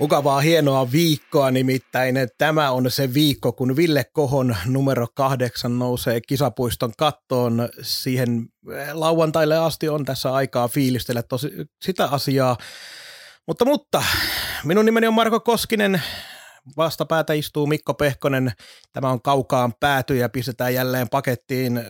Mukavaa hienoa viikkoa nimittäin. Tämä on se viikko, kun Ville Kohon numero kahdeksan nousee kisapuiston kattoon. Siihen lauantaille asti on tässä aikaa fiilistellä tosi, sitä asiaa. Mutta, mutta minun nimeni on Marko Koskinen. Vastapäätä istuu Mikko Pehkonen. Tämä on kaukaan pääty ja pistetään jälleen pakettiin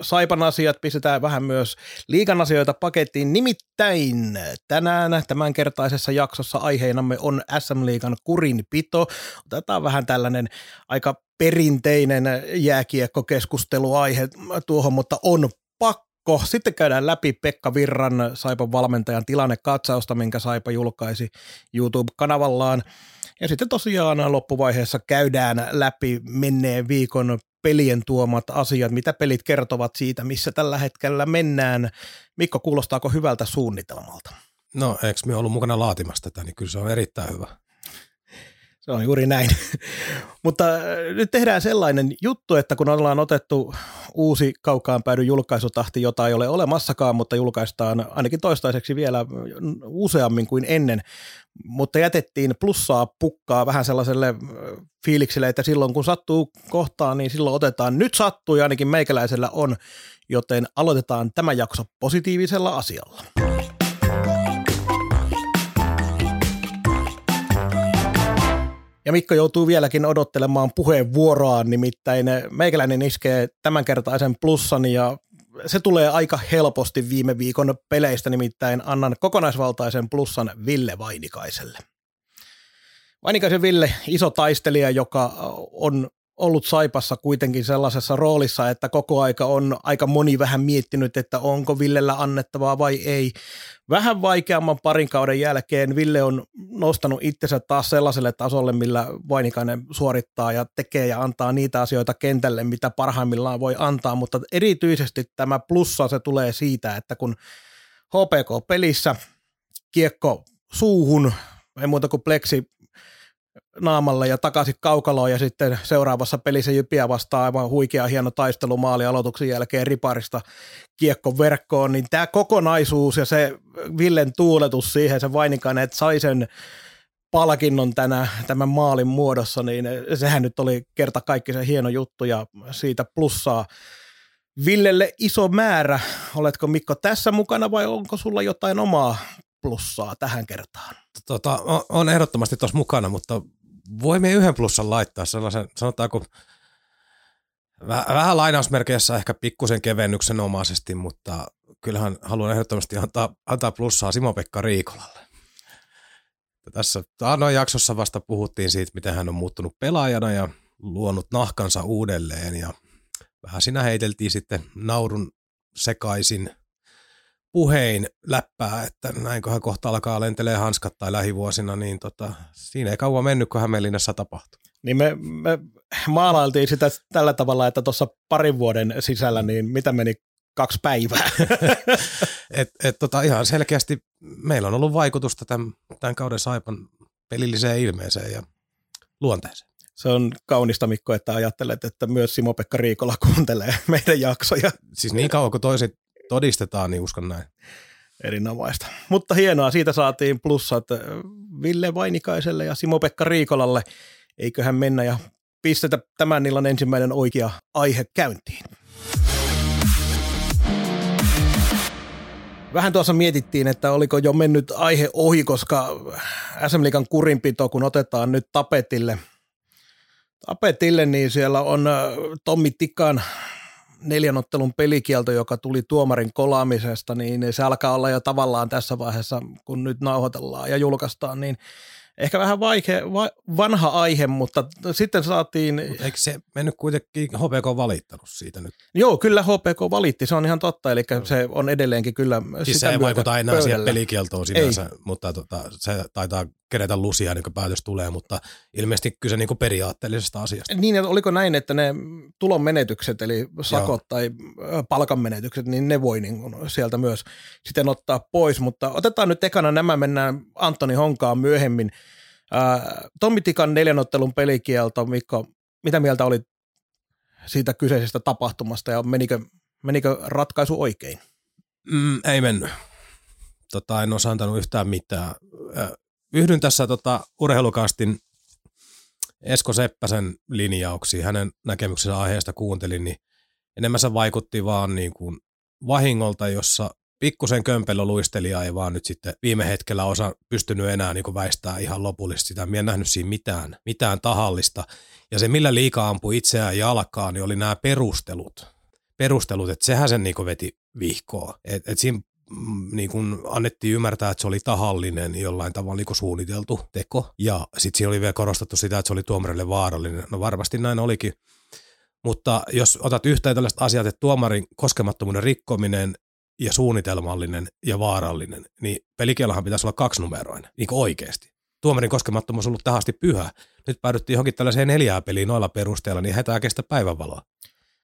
Saipan asiat, pistetään vähän myös liigan asioita pakettiin. Nimittäin tänään tämänkertaisessa jaksossa aiheenamme on SM-liigan kurinpito. Otetaan vähän tällainen aika perinteinen jääkiekkokeskusteluaihe tuohon, mutta on pakko. Sitten käydään läpi Pekka Virran Saipan valmentajan tilannekatsausta, minkä Saipa julkaisi YouTube-kanavallaan. Ja sitten tosiaan loppuvaiheessa käydään läpi menneen viikon pelien tuomat asiat, mitä pelit kertovat siitä, missä tällä hetkellä mennään. Mikko, kuulostaako hyvältä suunnitelmalta? No, eikö me ollut mukana laatimassa tätä, niin kyllä se on erittäin hyvä. Se on juuri näin. Mutta äh, nyt tehdään sellainen juttu, että kun ollaan otettu uusi kaukaan päädy julkaisutahti, jota ei ole olemassakaan, mutta julkaistaan ainakin toistaiseksi vielä useammin kuin ennen, mutta jätettiin plussaa pukkaa vähän sellaiselle äh, fiilikselle, että silloin kun sattuu kohtaan, niin silloin otetaan. Nyt sattuu ja ainakin meikäläisellä on, joten aloitetaan tämä jakso positiivisella asialla. Ja Mikko joutuu vieläkin odottelemaan puheenvuoroaan, nimittäin meikäläinen iskee tämänkertaisen plussan ja se tulee aika helposti viime viikon peleistä, nimittäin annan kokonaisvaltaisen plussan Ville Vainikaiselle. Vainikaisen Ville, iso taistelija, joka on ollut Saipassa kuitenkin sellaisessa roolissa, että koko aika on aika moni vähän miettinyt, että onko Villellä annettavaa vai ei. Vähän vaikeamman parin kauden jälkeen Ville on nostanut itsensä taas sellaiselle tasolle, millä Vainikainen suorittaa ja tekee ja antaa niitä asioita kentälle, mitä parhaimmillaan voi antaa, mutta erityisesti tämä plussa se tulee siitä, että kun HPK-pelissä kiekko suuhun, ei muuta kuin pleksi naamalle ja takaisin kaukaloon ja sitten seuraavassa pelissä Jypiä vastaan aivan huikea hieno taistelumaali aloituksen jälkeen riparista kiekko verkkoon, niin tämä kokonaisuus ja se Villen tuuletus siihen, se Vainikainen, että sai sen palkinnon tänä, tämän maalin muodossa, niin sehän nyt oli kerta kaikki se hieno juttu ja siitä plussaa Villelle iso määrä. Oletko Mikko tässä mukana vai onko sulla jotain omaa plussaa tähän kertaan? Tota, on ehdottomasti tuossa mukana, mutta voimme yhden plussan laittaa sellaisen, sanotaanko, vähän lainausmerkeissä ehkä pikkusen kevennyksen omaisesti, mutta kyllähän haluan ehdottomasti antaa, antaa plussaa Simo-Pekka Riikolalle. Tässä Taanoin jaksossa vasta puhuttiin siitä, miten hän on muuttunut pelaajana ja luonut nahkansa uudelleen ja vähän siinä heiteltiin sitten naurun sekaisin – puhein läppää, että näinköhän kohta alkaa lentelee hanskat tai lähivuosina, niin tota, siinä ei kauan mennyt, kun Hämeenlinnassa tapahtui. Niin me, me maalailtiin sitä tällä tavalla, että tuossa parin vuoden sisällä, niin mitä meni kaksi päivää. et, et tota, ihan selkeästi meillä on ollut vaikutusta tämän, tämän kauden Saipan pelilliseen ilmeeseen ja luonteeseen. Se on kaunista Mikko, että ajattelet, että myös Simo-Pekka Riikola kuuntelee meidän jaksoja. Siis niin kauan kuin toiset todistetaan, niin uskon näin. Erinomaista. Mutta hienoa, siitä saatiin plussat Ville Vainikaiselle ja Simo-Pekka Riikolalle. Eiköhän mennä ja pistetä tämän illan ensimmäinen oikea aihe käyntiin. Vähän tuossa mietittiin, että oliko jo mennyt aihe ohi, koska SM Liigan kurinpito, kun otetaan nyt tapetille, tapetille, niin siellä on Tommi Tikan neljän ottelun pelikielto, joka tuli tuomarin kolaamisesta, niin se alkaa olla jo tavallaan tässä vaiheessa, kun nyt nauhoitellaan ja julkaistaan, niin ehkä vähän vaikea, va, vanha aihe, mutta sitten saatiin... Eikö se mennyt kuitenkin HPK valittanut siitä nyt? Joo, kyllä HPK valitti, se on ihan totta, eli se on edelleenkin kyllä Siis sitä se ei vaikuta enää pöydällä. siihen pelikieltoon sinänsä, ei. mutta tota, se taitaa kerätä lusia, niin kuin päätös tulee, mutta ilmeisesti kyse niin periaatteellisesta asiasta. Niin, että oliko näin, että ne tulon menetykset, eli sakot Joo. tai palkan menetykset, niin ne voi niin kuin sieltä myös sitten ottaa pois, mutta otetaan nyt ekana nämä, mennään Antoni Honkaan myöhemmin. Tommi Tikan neljänottelun pelikielto, Mikko, mitä mieltä oli siitä kyseisestä tapahtumasta ja menikö, menikö ratkaisu oikein? Mm, ei mennyt. Tota, en olisi antanut yhtään mitään. Yhdyn tässä tota, urheilukastin Esko Seppäsen linjauksiin. Hänen näkemyksensä aiheesta kuuntelin, niin enemmän se vaikutti vaan niin kuin vahingolta, jossa pikkusen kömpelö luistelija ei vaan nyt sitten viime hetkellä osa pystynyt enää niin kuin väistää ihan lopullisesti sitä. Minä en nähnyt siinä mitään, mitään tahallista. Ja se, millä liika ampui itseään jalkaan, niin oli nämä perustelut. Perustelut, että sehän sen niin kuin veti vihkoa. Et, et siinä niin kuin annettiin ymmärtää, että se oli tahallinen jollain tavalla niin kuin suunniteltu teko. Ja sitten siinä oli vielä korostettu sitä, että se oli tuomarille vaarallinen. No varmasti näin olikin. Mutta jos otat yhteen tällaiset asiat, että tuomarin koskemattomuuden rikkominen ja suunnitelmallinen ja vaarallinen, niin pelikiellahan pitäisi olla kaksinumeroinen, niin kuin oikeasti. Tuomarin koskemattomuus on ollut tähän asti pyhä. Nyt päädyttiin johonkin tällaiseen neljää peliin noilla perusteella, niin heitä kestä päivänvaloa.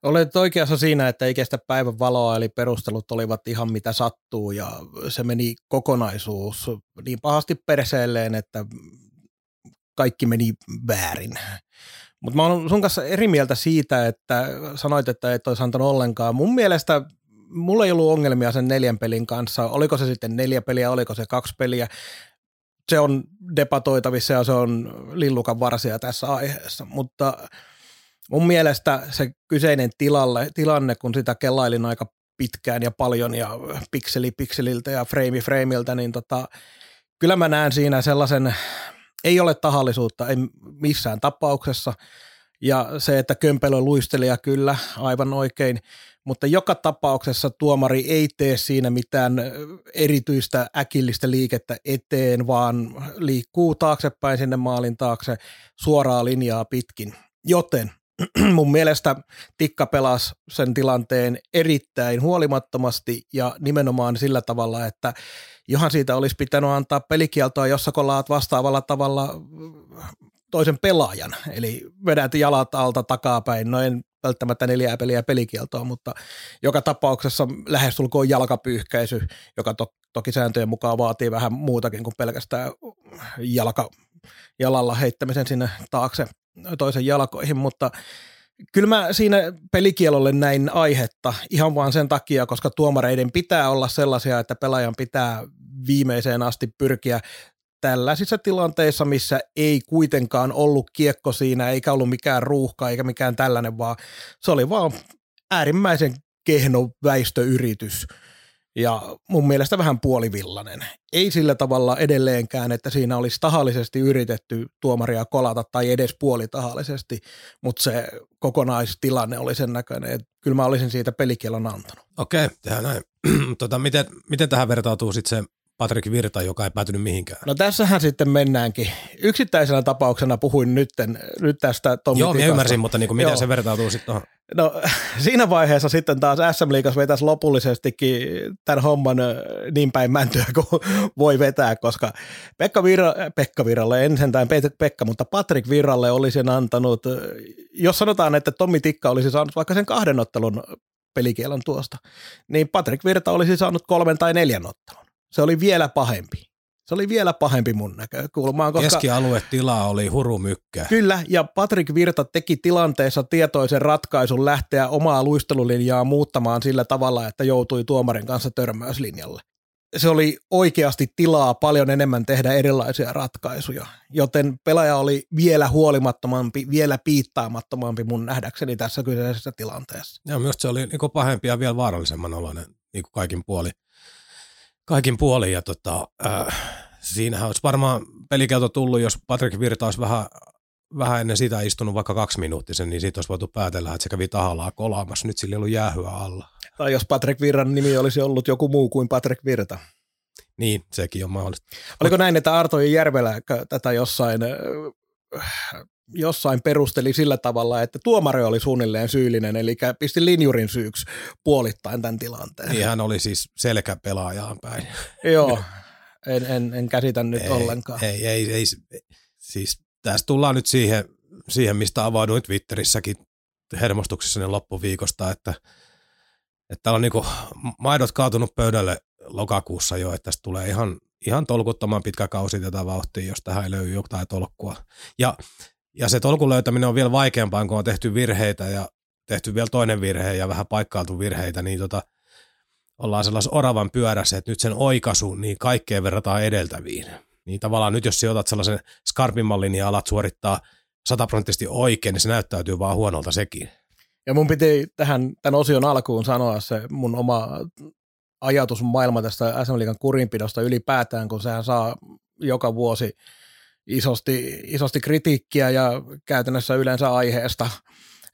Olet oikeassa siinä, että ei kestä päivän valoa, eli perustelut olivat ihan mitä sattuu ja se meni kokonaisuus niin pahasti perseelleen, että kaikki meni väärin. Mutta mä oon sun kanssa eri mieltä siitä, että sanoit, että et olisi antanut ollenkaan. Mun mielestä mulla ei ollut ongelmia sen neljän pelin kanssa. Oliko se sitten neljä peliä, oliko se kaksi peliä. Se on debatoitavissa ja se on lillukan varsia tässä aiheessa, mutta mun mielestä se kyseinen tilalle, tilanne, kun sitä kellailin aika pitkään ja paljon ja pikseli pikseliltä ja frame frameiltä, niin tota, kyllä mä näen siinä sellaisen, ei ole tahallisuutta, ei missään tapauksessa. Ja se, että kömpelö luistelija kyllä, aivan oikein, mutta joka tapauksessa tuomari ei tee siinä mitään erityistä äkillistä liikettä eteen, vaan liikkuu taaksepäin sinne maalin taakse suoraa linjaa pitkin. Joten mun mielestä Tikka pelasi sen tilanteen erittäin huolimattomasti ja nimenomaan sillä tavalla, että johan siitä olisi pitänyt antaa pelikieltoa, jossa kolaat vastaavalla tavalla toisen pelaajan, eli vedät jalat alta takapäin, no en välttämättä neljää peliä pelikieltoa, mutta joka tapauksessa lähestulkoon jalkapyyhkäisy, joka to, toki sääntöjen mukaan vaatii vähän muutakin kuin pelkästään jalka, jalalla heittämisen sinne taakse toisen jalkoihin, mutta kyllä mä siinä pelikielolle näin aihetta ihan vaan sen takia, koska tuomareiden pitää olla sellaisia, että pelaajan pitää viimeiseen asti pyrkiä tällaisissa tilanteissa, missä ei kuitenkaan ollut kiekko siinä, eikä ollut mikään ruuhka eikä mikään tällainen, vaan se oli vaan äärimmäisen kehno väistöyritys ja mun mielestä vähän puolivillainen. Ei sillä tavalla edelleenkään, että siinä olisi tahallisesti yritetty tuomaria kolata tai edes puolitahallisesti, mutta se kokonaistilanne oli sen näköinen, että kyllä mä olisin siitä pelikielon antanut. Okei, tehdään näin. tota, miten, miten tähän vertautuu sitten se Patrick Virta, joka ei päätynyt mihinkään. No tässähän sitten mennäänkin. Yksittäisenä tapauksena puhuin nytten, nyt tästä Tommi Joo, minä ymmärsin, mutta niin kuin, miten Joo. se vertautuu sitten tuohon? No siinä vaiheessa sitten taas SM Liigas vetäisi lopullisestikin tämän homman niin päin mäntyä kuin voi vetää, koska Pekka, Virra, Pekka Virralle, en sentään Pekka, mutta Patrick Virralle olisin antanut, jos sanotaan, että Tommi Tikka olisi saanut vaikka sen kahden ottelun pelikielon tuosta, niin Patrick Virta olisi saanut kolmen tai neljän ottelun se oli vielä pahempi. Se oli vielä pahempi mun näkökulmaan. Koska, Keskialuetila oli hurumykkä. Kyllä, ja Patrick Virta teki tilanteessa tietoisen ratkaisun lähteä omaa luistelulinjaa muuttamaan sillä tavalla, että joutui tuomarin kanssa törmäyslinjalle. Se oli oikeasti tilaa paljon enemmän tehdä erilaisia ratkaisuja, joten pelaaja oli vielä huolimattomampi, vielä piittaamattomampi mun nähdäkseni tässä kyseisessä tilanteessa. Ja myös se oli niin pahempi ja vielä vaarallisemman oloinen niin kaikin puoli kaikin puolin. Ja tota, äh, siinähän olisi varmaan pelikelto tullut, jos Patrick Virta olisi vähän, vähän ennen sitä istunut vaikka kaksi minuuttisen, niin siitä olisi voitu päätellä, että se kävi tahallaan kolaamassa. Nyt sillä ei ollut jäähyä alla. Tai jos Patrick Virran nimi olisi ollut joku muu kuin Patrick Virta. Niin, sekin on mahdollista. Oliko näin, että Arto Järvelä tätä jossain jossain perusteli sillä tavalla, että tuomari oli suunnilleen syyllinen, eli pisti linjurin syyksi puolittain tämän tilanteen. Niin hän oli siis selkäpelaajaan päin. Joo, En, en, en käsitä nyt ei, ollenkaan. Ei, ei, ei, siis tässä tullaan nyt siihen, siihen mistä avauduin Twitterissäkin hermostuksessa loppuviikosta, että, että täällä on niinku maidot kaatunut pöydälle lokakuussa jo, että tästä tulee ihan, ihan tolkuttoman pitkä kausi tätä vauhtia, jos tähän ei löydy jotain tolkkua. Ja, ja se tolkun löytäminen on vielä vaikeampaa, kun on tehty virheitä ja tehty vielä toinen virhe ja vähän paikkailtu virheitä, niin tota, ollaan sellaisen oravan pyörässä, että nyt sen oikaisu, niin kaikkeen verrataan edeltäviin. Niin tavallaan nyt jos otat sellaisen skarpin mallin ja alat suorittaa sataprosenttisesti oikein, niin se näyttäytyy vaan huonolta sekin. Ja mun piti tähän tämän osion alkuun sanoa se mun oma ajatusmaailma tästä SM Liigan kurinpidosta ylipäätään, kun sehän saa joka vuosi isosti, isosti kritiikkiä ja käytännössä yleensä aiheesta,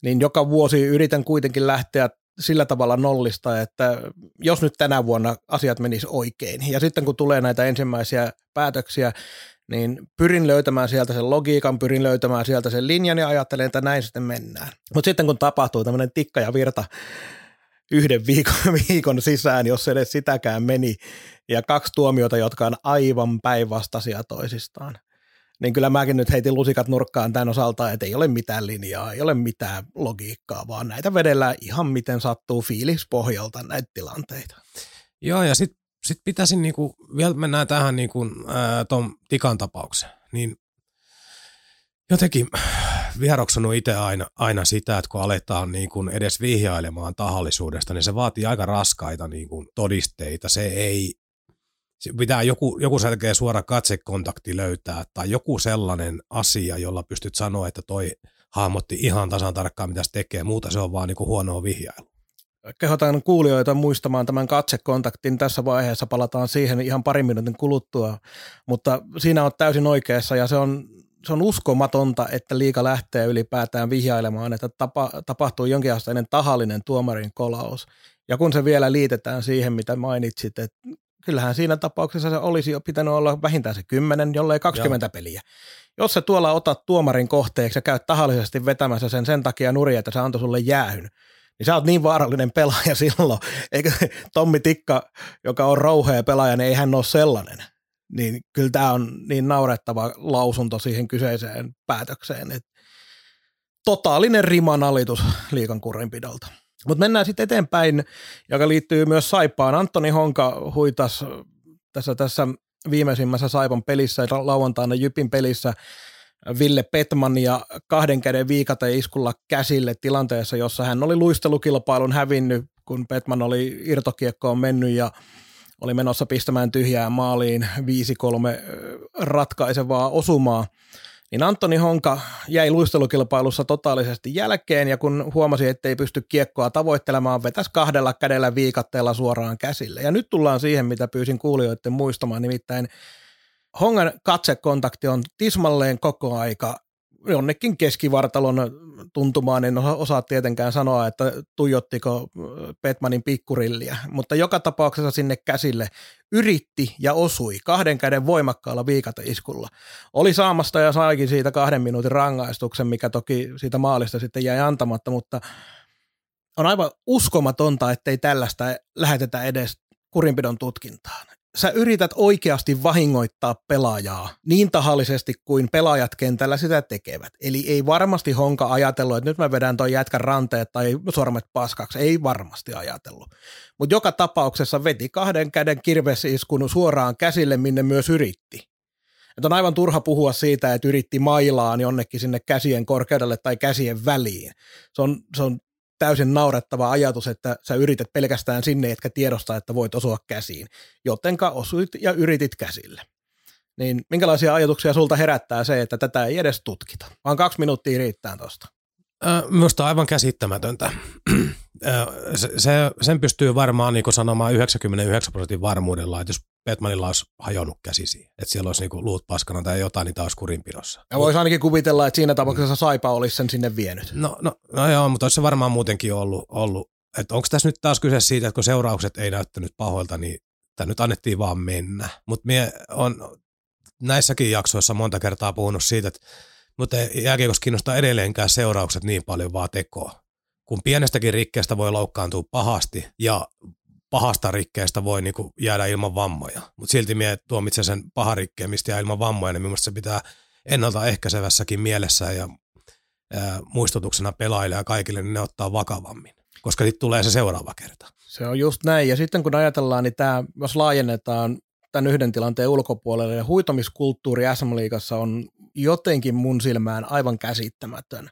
niin joka vuosi yritän kuitenkin lähteä sillä tavalla nollista, että jos nyt tänä vuonna asiat menis oikein, ja sitten kun tulee näitä ensimmäisiä päätöksiä, niin pyrin löytämään sieltä sen logiikan, pyrin löytämään sieltä sen linjan ja ajattelen, että näin sitten mennään. Mutta sitten kun tapahtuu tämmöinen tikka ja virta yhden viikon, viikon sisään, jos edes sitäkään meni, ja kaksi tuomiota, jotka on aivan päinvastaisia toisistaan, niin kyllä mäkin nyt heitin lusikat nurkkaan tämän osalta, että ei ole mitään linjaa, ei ole mitään logiikkaa, vaan näitä vedellään ihan miten sattuu fiilis pohjalta näitä tilanteita. Joo, ja sitten sit pitäisin niinku, vielä mennään tähän niinku, tuon Tikan tapaukseen, niin jotenkin vieroksannut itse aina, aina sitä, että kun aletaan niin kuin edes vihjailemaan tahallisuudesta, niin se vaatii aika raskaita niin kuin todisteita. Se ei, pitää joku, joku selkeä suora katsekontakti löytää tai joku sellainen asia, jolla pystyt sanoa, että toi hahmotti ihan tasan tarkkaan, mitä se tekee. Muuta se on vaan niin kuin huonoa vihjailu. Kehotan kuulijoita muistamaan tämän katsekontaktin. Tässä vaiheessa palataan siihen ihan parin minuutin kuluttua, mutta siinä on täysin oikeassa ja se on, se on uskomatonta, että liika lähtee ylipäätään vihjailemaan, että tapa, tapahtuu jonkinasteinen tahallinen tuomarin kolaus. Ja kun se vielä liitetään siihen, mitä mainitsit, että kyllähän siinä tapauksessa se olisi jo pitänyt olla vähintään se 10, jollei 20 Joo. peliä. Jos se tuolla otat tuomarin kohteeksi ja käyt tahallisesti vetämässä sen sen takia nurin, että se antoi sulle jäähyn, niin sä oot niin vaarallinen pelaaja silloin. Eikö Tommi Tikka, joka on rouhea pelaaja, niin ei hän ole sellainen. Niin kyllä tämä on niin naurettava lausunto siihen kyseiseen päätökseen. Että totaalinen rimanalitus liikan kurinpidolta. Mutta mennään sitten eteenpäin, joka liittyy myös Saipaan. Antoni Honka huitas tässä, tässä viimeisimmässä Saipan pelissä, lauantaina Jypin pelissä, Ville Petmania kahden käden viikata iskulla käsille tilanteessa, jossa hän oli luistelukilpailun hävinnyt, kun Petman oli irtokiekkoon mennyt ja oli menossa pistämään tyhjää maaliin 5-3 ratkaisevaa osumaa niin Antoni Honka jäi luistelukilpailussa totaalisesti jälkeen ja kun huomasi, että ei pysty kiekkoa tavoittelemaan, vetäisi kahdella kädellä viikatteella suoraan käsille. Ja nyt tullaan siihen, mitä pyysin kuulijoiden muistamaan, nimittäin Hongan katsekontakti on tismalleen koko aika jonnekin keskivartalon tuntumaan, en osaa tietenkään sanoa, että tuijottiko Petmanin pikkurilliä, mutta joka tapauksessa sinne käsille yritti ja osui kahden käden voimakkaalla viikateiskulla. Oli saamasta ja saikin siitä kahden minuutin rangaistuksen, mikä toki siitä maalista sitten jäi antamatta, mutta on aivan uskomatonta, ettei tällaista lähetetä edes kurinpidon tutkintaan sä yrität oikeasti vahingoittaa pelaajaa niin tahallisesti kuin pelaajat kentällä sitä tekevät. Eli ei varmasti Honka ajatellut, että nyt mä vedän toi jätkän ranteet tai sormet paskaksi. Ei varmasti ajatellut. Mutta joka tapauksessa veti kahden käden kirvesiskun suoraan käsille, minne myös yritti. Et on aivan turha puhua siitä, että yritti mailaan jonnekin sinne käsien korkeudelle tai käsien väliin. Se on, se on täysin naurettava ajatus, että sä yrität pelkästään sinne, etkä tiedosta, että voit osua käsiin, jotenka osuit ja yritit käsille. Niin minkälaisia ajatuksia sulta herättää se, että tätä ei edes tutkita, vaan kaksi minuuttia riittää tuosta? Minusta aivan käsittämätöntä. se, se, sen pystyy varmaan niin sanomaan 99 prosentin varmuudella, että jos Petmanilla olisi hajonnut käsisi, että siellä olisi niin luut paskana tai jotain, niin taas kurinpidossa. Ja voisi ainakin kuvitella, että siinä tapauksessa Saipa olisi sen sinne vienyt. No, no, no joo, mutta olisi se varmaan muutenkin ollut, ollut että onko tässä nyt taas kyse siitä, että kun seuraukset ei näyttänyt pahoilta, niin tämä nyt annettiin vaan mennä. Mutta minä on näissäkin jaksoissa monta kertaa puhunut siitä, että mutta jääkiekossa kiinnostaa edelleenkään seuraukset niin paljon vaan tekoa. Kun pienestäkin rikkeestä voi loukkaantua pahasti ja pahasta rikkeestä voi niinku jäädä ilman vammoja. Mutta silti mie tuomitsen sen paharikkeen, mistä jää ilman vammoja, niin minusta se pitää ennaltaehkäisevässäkin mielessä ja ää, muistutuksena pelaajille ja kaikille, niin ne ottaa vakavammin, koska sitten tulee se seuraava kerta. Se on just näin. Ja sitten kun ajatellaan, niin tämä, jos laajennetaan tämän yhden tilanteen ulkopuolelle, huitomiskulttuuri SM-liigassa on jotenkin mun silmään aivan käsittämätön.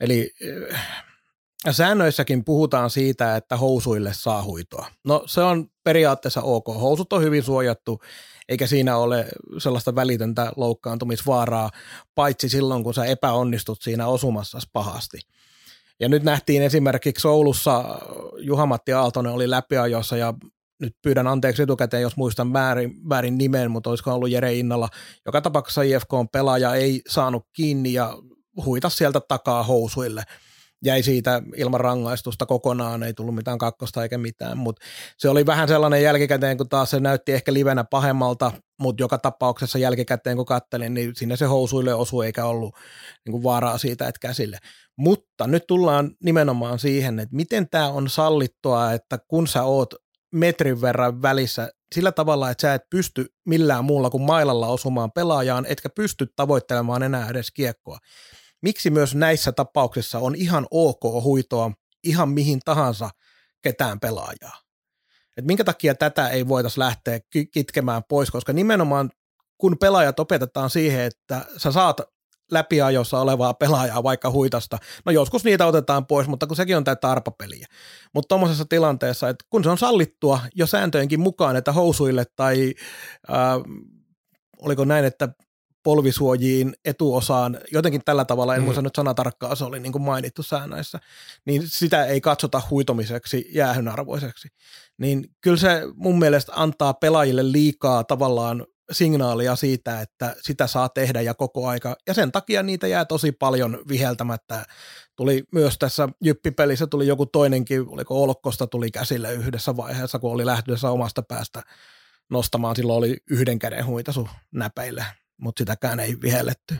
Eli Säännöissäkin puhutaan siitä, että housuille saa huitoa. No se on periaatteessa ok. Housut on hyvin suojattu, eikä siinä ole sellaista välitöntä loukkaantumisvaaraa, paitsi silloin, kun sä epäonnistut siinä osumassa pahasti. Ja nyt nähtiin esimerkiksi Oulussa Juha-Matti Aaltonen oli läpiajossa ja nyt pyydän anteeksi etukäteen, jos muistan väärin, väärin nimen, mutta olisiko ollut Jere Innalla. Joka tapauksessa IFK on pelaaja ei saanut kiinni ja huita sieltä takaa housuille – jäi siitä ilman rangaistusta kokonaan, ei tullut mitään kakkosta eikä mitään, mutta se oli vähän sellainen jälkikäteen, kun taas se näytti ehkä livenä pahemmalta, mutta joka tapauksessa jälkikäteen kun kattelin, niin sinne se housuille osui eikä ollut niin kuin vaaraa siitä, että käsille. Mutta nyt tullaan nimenomaan siihen, että miten tämä on sallittua, että kun sä oot metrin verran välissä sillä tavalla, että sä et pysty millään muulla kuin mailalla osumaan pelaajaan, etkä pysty tavoittelemaan enää edes kiekkoa miksi myös näissä tapauksissa on ihan ok huitoa ihan mihin tahansa ketään pelaajaa. Et minkä takia tätä ei voitaisi lähteä kitkemään pois, koska nimenomaan kun pelaajat opetetaan siihen, että sä saat läpiajossa olevaa pelaajaa vaikka huitasta. No joskus niitä otetaan pois, mutta kun sekin on tätä arpapeliä. Mutta tuommoisessa tilanteessa, että kun se on sallittua jo sääntöjenkin mukaan, että housuille tai äh, oliko näin, että polvisuojiin etuosaan, jotenkin tällä tavalla, en mm. muista nyt sanatarkkaa, se oli niin kuin mainittu säännöissä, niin sitä ei katsota huitomiseksi jäähynarvoiseksi. Niin kyllä se mun mielestä antaa pelaajille liikaa tavallaan signaalia siitä, että sitä saa tehdä ja koko aika, ja sen takia niitä jää tosi paljon viheltämättä. Tuli myös tässä jyppipelissä tuli joku toinenkin, oliko Olkkosta tuli käsille yhdessä vaiheessa, kun oli lähdössä omasta päästä nostamaan, silloin oli yhden käden huitasu näpeille mutta sitäkään ei vihelletty.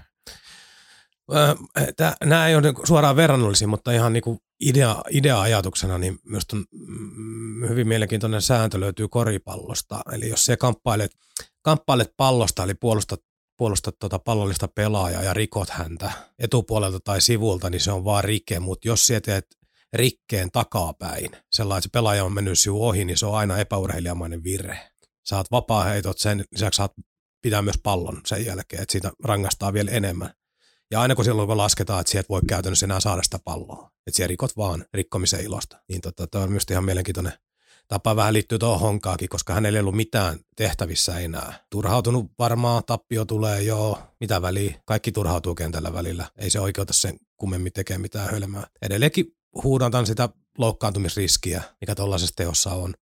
Nämä ei ole niinku suoraan verrannollisia, mutta ihan niin idea, idea-ajatuksena niin myös on mm, hyvin mielenkiintoinen sääntö löytyy koripallosta. Eli jos se kamppailet, kamppailet pallosta, eli puolustat, puolustat tuota pallollista pelaajaa ja rikot häntä etupuolelta tai sivulta, niin se on vaan rike, mutta jos sä teet rikkeen takapäin, sellainen, että se pelaaja on mennyt sivu ohi, niin se on aina epäurheilijamainen virhe. Saat vapaa heitot, sen lisäksi saat pitää myös pallon sen jälkeen, että siitä rangaistaan vielä enemmän. Ja aina kun silloin lasketaan, että sieltä voi käytännössä enää saada sitä palloa, että siellä rikot vaan rikkomisen ilosta, niin tota, tämä on myös ihan mielenkiintoinen tapa vähän liittyy tuohon honkaakin, koska hänellä ei ollut mitään tehtävissä enää. Turhautunut varmaan, tappio tulee, joo, mitä väliä. Kaikki turhautuu kentällä välillä. Ei se oikeuta sen kummemmin tekee mitään hölmää. Edelleenkin huudantan sitä loukkaantumisriskiä, mikä tuollaisessa teossa on.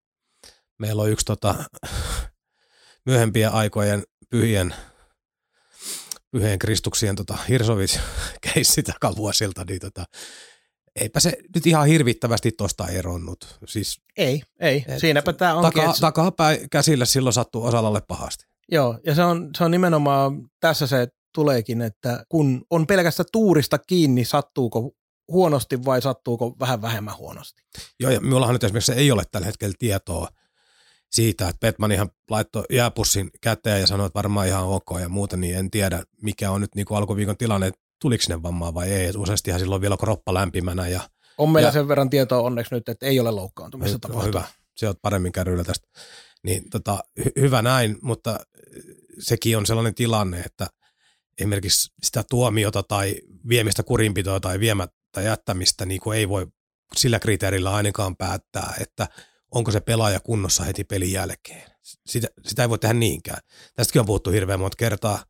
Meillä on yksi tota, myöhempien aikojen pyhien, pyhien Kristuksien tota, Hirsovits-keissi takavuosilta, niin tota, eipä se nyt ihan hirvittävästi tuosta eronnut. Siis, ei, ei. Siinäpä tämä onkin. Taka, takapäin käsille silloin sattuu osalalle pahasti. Joo, ja se on, se on nimenomaan tässä se tuleekin, että kun on pelkästä tuurista kiinni, sattuuko huonosti vai sattuuko vähän vähemmän huonosti. Joo, ja minullahan nyt esimerkiksi ei ole tällä hetkellä tietoa siitä, että Petman ihan laittoi jääpussin käteen ja sanoi, että varmaan ihan ok ja muuta, niin en tiedä, mikä on nyt niin kuin alkuviikon tilanne, että tuliko sinne vammaa vai ei. Useastihan silloin vielä kroppa lämpimänä. Ja, on meillä ja, sen verran tietoa onneksi nyt, että ei ole loukkaantumista tapahtunut. Hyvä, se on paremmin kärryillä tästä. Niin tota, hy- hyvä näin, mutta sekin on sellainen tilanne, että esimerkiksi sitä tuomiota tai viemistä kurinpitoa tai viemättä jättämistä niin kuin ei voi sillä kriteerillä ainakaan päättää, että – onko se pelaaja kunnossa heti pelin jälkeen. Sitä, sitä ei voi tehdä niinkään. Tästäkin on puhuttu hirveän monta kertaa,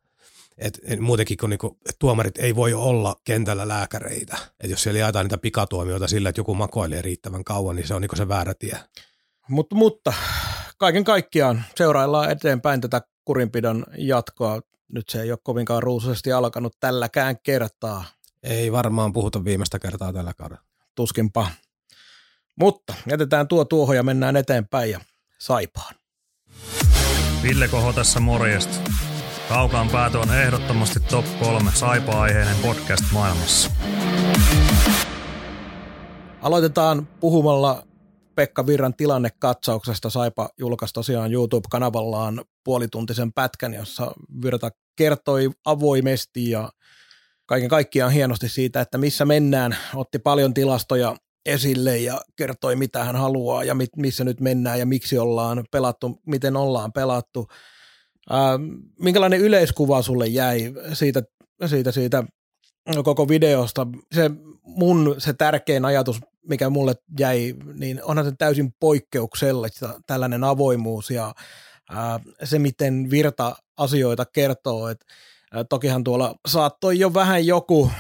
että et muutenkin kun niinku, et tuomarit ei voi olla kentällä lääkäreitä. Et jos siellä jaetaan niitä pikatuomioita sillä, että joku makoilee riittävän kauan, niin se on niinku se väärä tie. Mutta, mutta kaiken kaikkiaan seuraillaan eteenpäin tätä kurinpidon jatkoa. Nyt se ei ole kovinkaan ruusuisesti alkanut tälläkään kertaa. Ei varmaan puhuta viimeistä kertaa tällä kaudella. Tuskinpa. Mutta jätetään tuo tuohon ja mennään eteenpäin ja saipaan. Ville Koho tässä morjesta. Kaukaan päätö on ehdottomasti top 3 saipa-aiheinen podcast maailmassa. Aloitetaan puhumalla Pekka Virran tilannekatsauksesta. Saipa julkaisi tosiaan YouTube-kanavallaan puolituntisen pätkän, jossa Virta kertoi avoimesti ja kaiken kaikkiaan hienosti siitä, että missä mennään. Otti paljon tilastoja esille ja kertoi, mitä hän haluaa ja missä nyt mennään ja miksi ollaan pelattu, miten ollaan pelattu. Ää, minkälainen yleiskuva sulle jäi siitä, siitä, siitä koko videosta? Se mun se tärkein ajatus, mikä mulle jäi, niin onhan se täysin poikkeuksellista tällainen avoimuus ja ää, se, miten Virta asioita kertoo, että tokihan tuolla saattoi jo vähän joku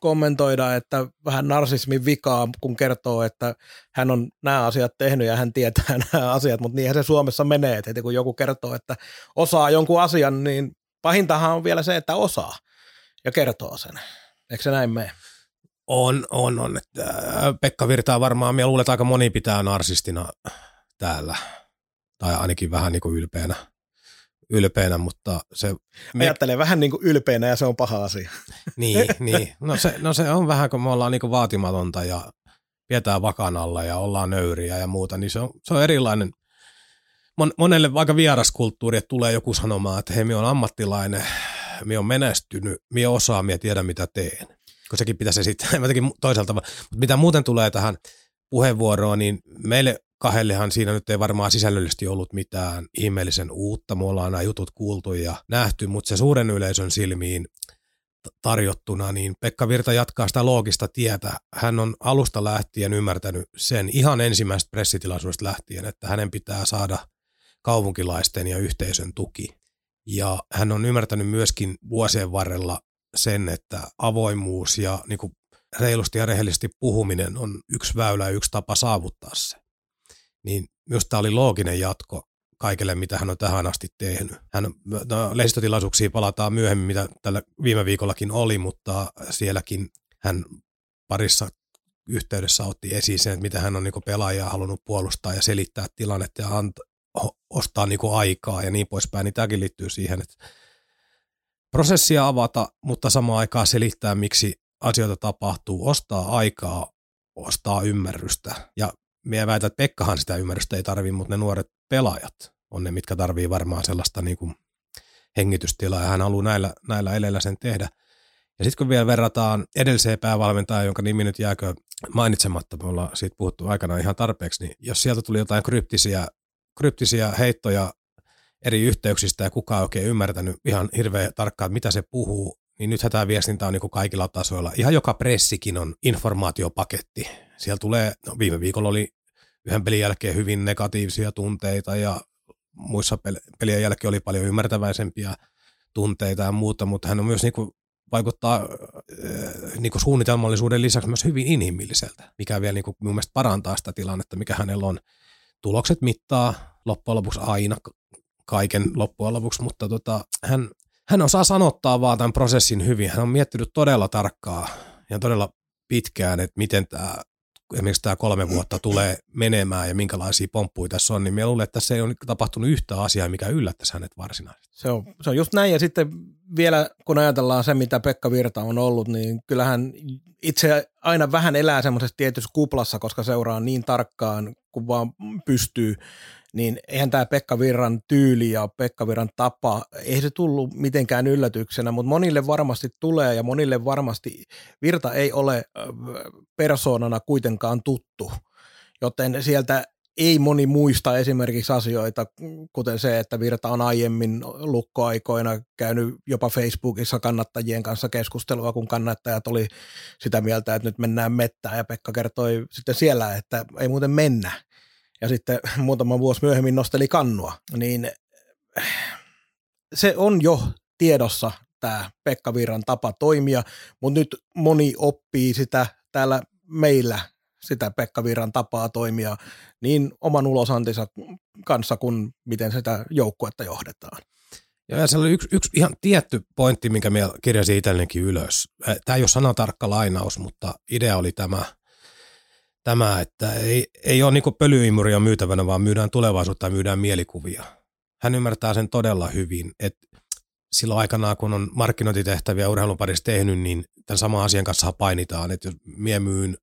kommentoida, että vähän narsismin vikaa, kun kertoo, että hän on nämä asiat tehnyt ja hän tietää nämä asiat, mutta niinhän se Suomessa menee, että kun joku kertoo, että osaa jonkun asian, niin pahintahan on vielä se, että osaa ja kertoo sen. Eikö se näin mene? On, on, on. Äh, Pekka Virtaa varmaan, minä luulen, että aika moni pitää narsistina täällä, tai ainakin vähän niin kuin ylpeänä ylpeänä, mutta se... Ajattelee vähän niin kuin ylpeänä ja se on paha asia. niin, niin. No se, no se on vähän, kun me ollaan niin kuin vaatimatonta ja pidetään vakan alla ja ollaan nöyriä ja muuta, niin se on, se on erilainen. Mon, monelle vaikka vieraskulttuuri, että tulee joku sanomaan, että hei, minä on ammattilainen, minä on menestynyt, minä osaan, minä tiedän mitä teen. Kun sekin pitäisi esittää jotenkin toisaalta. Mutta mitä muuten tulee tähän puheenvuoroon, niin meille kahdellehan siinä nyt ei varmaan sisällöllisesti ollut mitään ihmeellisen uutta. Me ollaan nämä jutut kuultu ja nähty, mutta se suuren yleisön silmiin tarjottuna, niin Pekka Virta jatkaa sitä loogista tietä. Hän on alusta lähtien ymmärtänyt sen ihan ensimmäisestä pressitilaisuudesta lähtien, että hänen pitää saada kaupunkilaisten ja yhteisön tuki. Ja hän on ymmärtänyt myöskin vuosien varrella sen, että avoimuus ja niin kuin reilusti ja rehellisesti puhuminen on yksi väylä ja yksi tapa saavuttaa se niin myös tämä oli looginen jatko kaikelle, mitä hän on tähän asti tehnyt. Hän, no, lehdistötilaisuuksia palataan myöhemmin, mitä tällä viime viikollakin oli, mutta sielläkin hän parissa yhteydessä otti esiin sen, että mitä hän on niin pelaajaa halunnut puolustaa ja selittää tilannetta ja anta, ostaa niin aikaa ja niin poispäin, niin tämäkin liittyy siihen, että prosessia avata, mutta samaan aikaan selittää, miksi asioita tapahtuu, ostaa aikaa, ostaa ymmärrystä. Ja minä väitän, että Pekkahan sitä ymmärrystä ei tarvitse, mutta ne nuoret pelaajat on ne, mitkä tarvii varmaan sellaista niin kuin hengitystilaa, ja hän haluaa näillä, näillä eleillä sen tehdä. Ja sitten kun vielä verrataan edelliseen päävalmentajaan, jonka nimi nyt jääkö mainitsematta, me ollaan siitä puhuttu aikana ihan tarpeeksi, niin jos sieltä tuli jotain kryptisiä, kryptisiä heittoja eri yhteyksistä ja kukaan oikein ymmärtänyt ihan hirveän tarkkaan, mitä se puhuu, niin nyt hätäviestintä on niin kaikilla tasoilla. Ihan joka pressikin on informaatiopaketti. Siellä tulee, no viime viikolla oli yhden pelin jälkeen hyvin negatiivisia tunteita ja muissa pelien jälkeen oli paljon ymmärtäväisempiä tunteita ja muuta, mutta hän on myös niin kuin vaikuttaa äh, niin kuin suunnitelmallisuuden lisäksi myös hyvin inhimilliseltä, mikä vielä niin kuin mun mielestä parantaa sitä tilannetta, mikä hänellä on. Tulokset mittaa loppujen lopuksi aina kaiken loppujen lopuksi, mutta tota, hän, hän osaa sanottaa vaan tämän prosessin hyvin. Hän on miettinyt todella tarkkaa ja todella pitkään, että miten tämä esimerkiksi tämä kolme vuotta tulee menemään ja minkälaisia pomppuja tässä on, niin minä luulen, että tässä ei ole tapahtunut yhtä asiaa, mikä yllättäisi hänet varsinaisesti. Se on, se on just näin, ja sitten vielä kun ajatellaan se, mitä Pekka Virta on ollut, niin kyllähän itse aina vähän elää semmoisessa tietyssä kuplassa, koska seuraa niin tarkkaan, kun vaan pystyy niin eihän tämä Pekka Virran tyyli ja Pekka Virran tapa, ei se tullut mitenkään yllätyksenä, mutta monille varmasti tulee ja monille varmasti Virta ei ole persoonana kuitenkaan tuttu, joten sieltä ei moni muista esimerkiksi asioita, kuten se, että Virta on aiemmin lukkoaikoina käynyt jopa Facebookissa kannattajien kanssa keskustelua, kun kannattajat oli sitä mieltä, että nyt mennään mettään. Ja Pekka kertoi sitten siellä, että ei muuten mennä ja sitten muutama vuosi myöhemmin nosteli kannua, niin se on jo tiedossa tämä Pekka Virran tapa toimia, mutta nyt moni oppii sitä täällä meillä sitä Pekka Virran tapaa toimia niin oman ulosantinsa kanssa kuin miten sitä joukkuetta johdetaan. Ja se oli yksi, yksi ihan tietty pointti, minkä minä kirjasin itsellenikin ylös. Tämä ei ole sanatarkka lainaus, mutta idea oli tämä – tämä, että ei, ei ole niin pölyimuria myytävänä, vaan myydään tulevaisuutta ja myydään mielikuvia. Hän ymmärtää sen todella hyvin, että silloin aikanaan, kun on markkinointitehtäviä urheilun parissa tehnyt, niin tämän saman asian kanssa painitaan, että jos mie myyn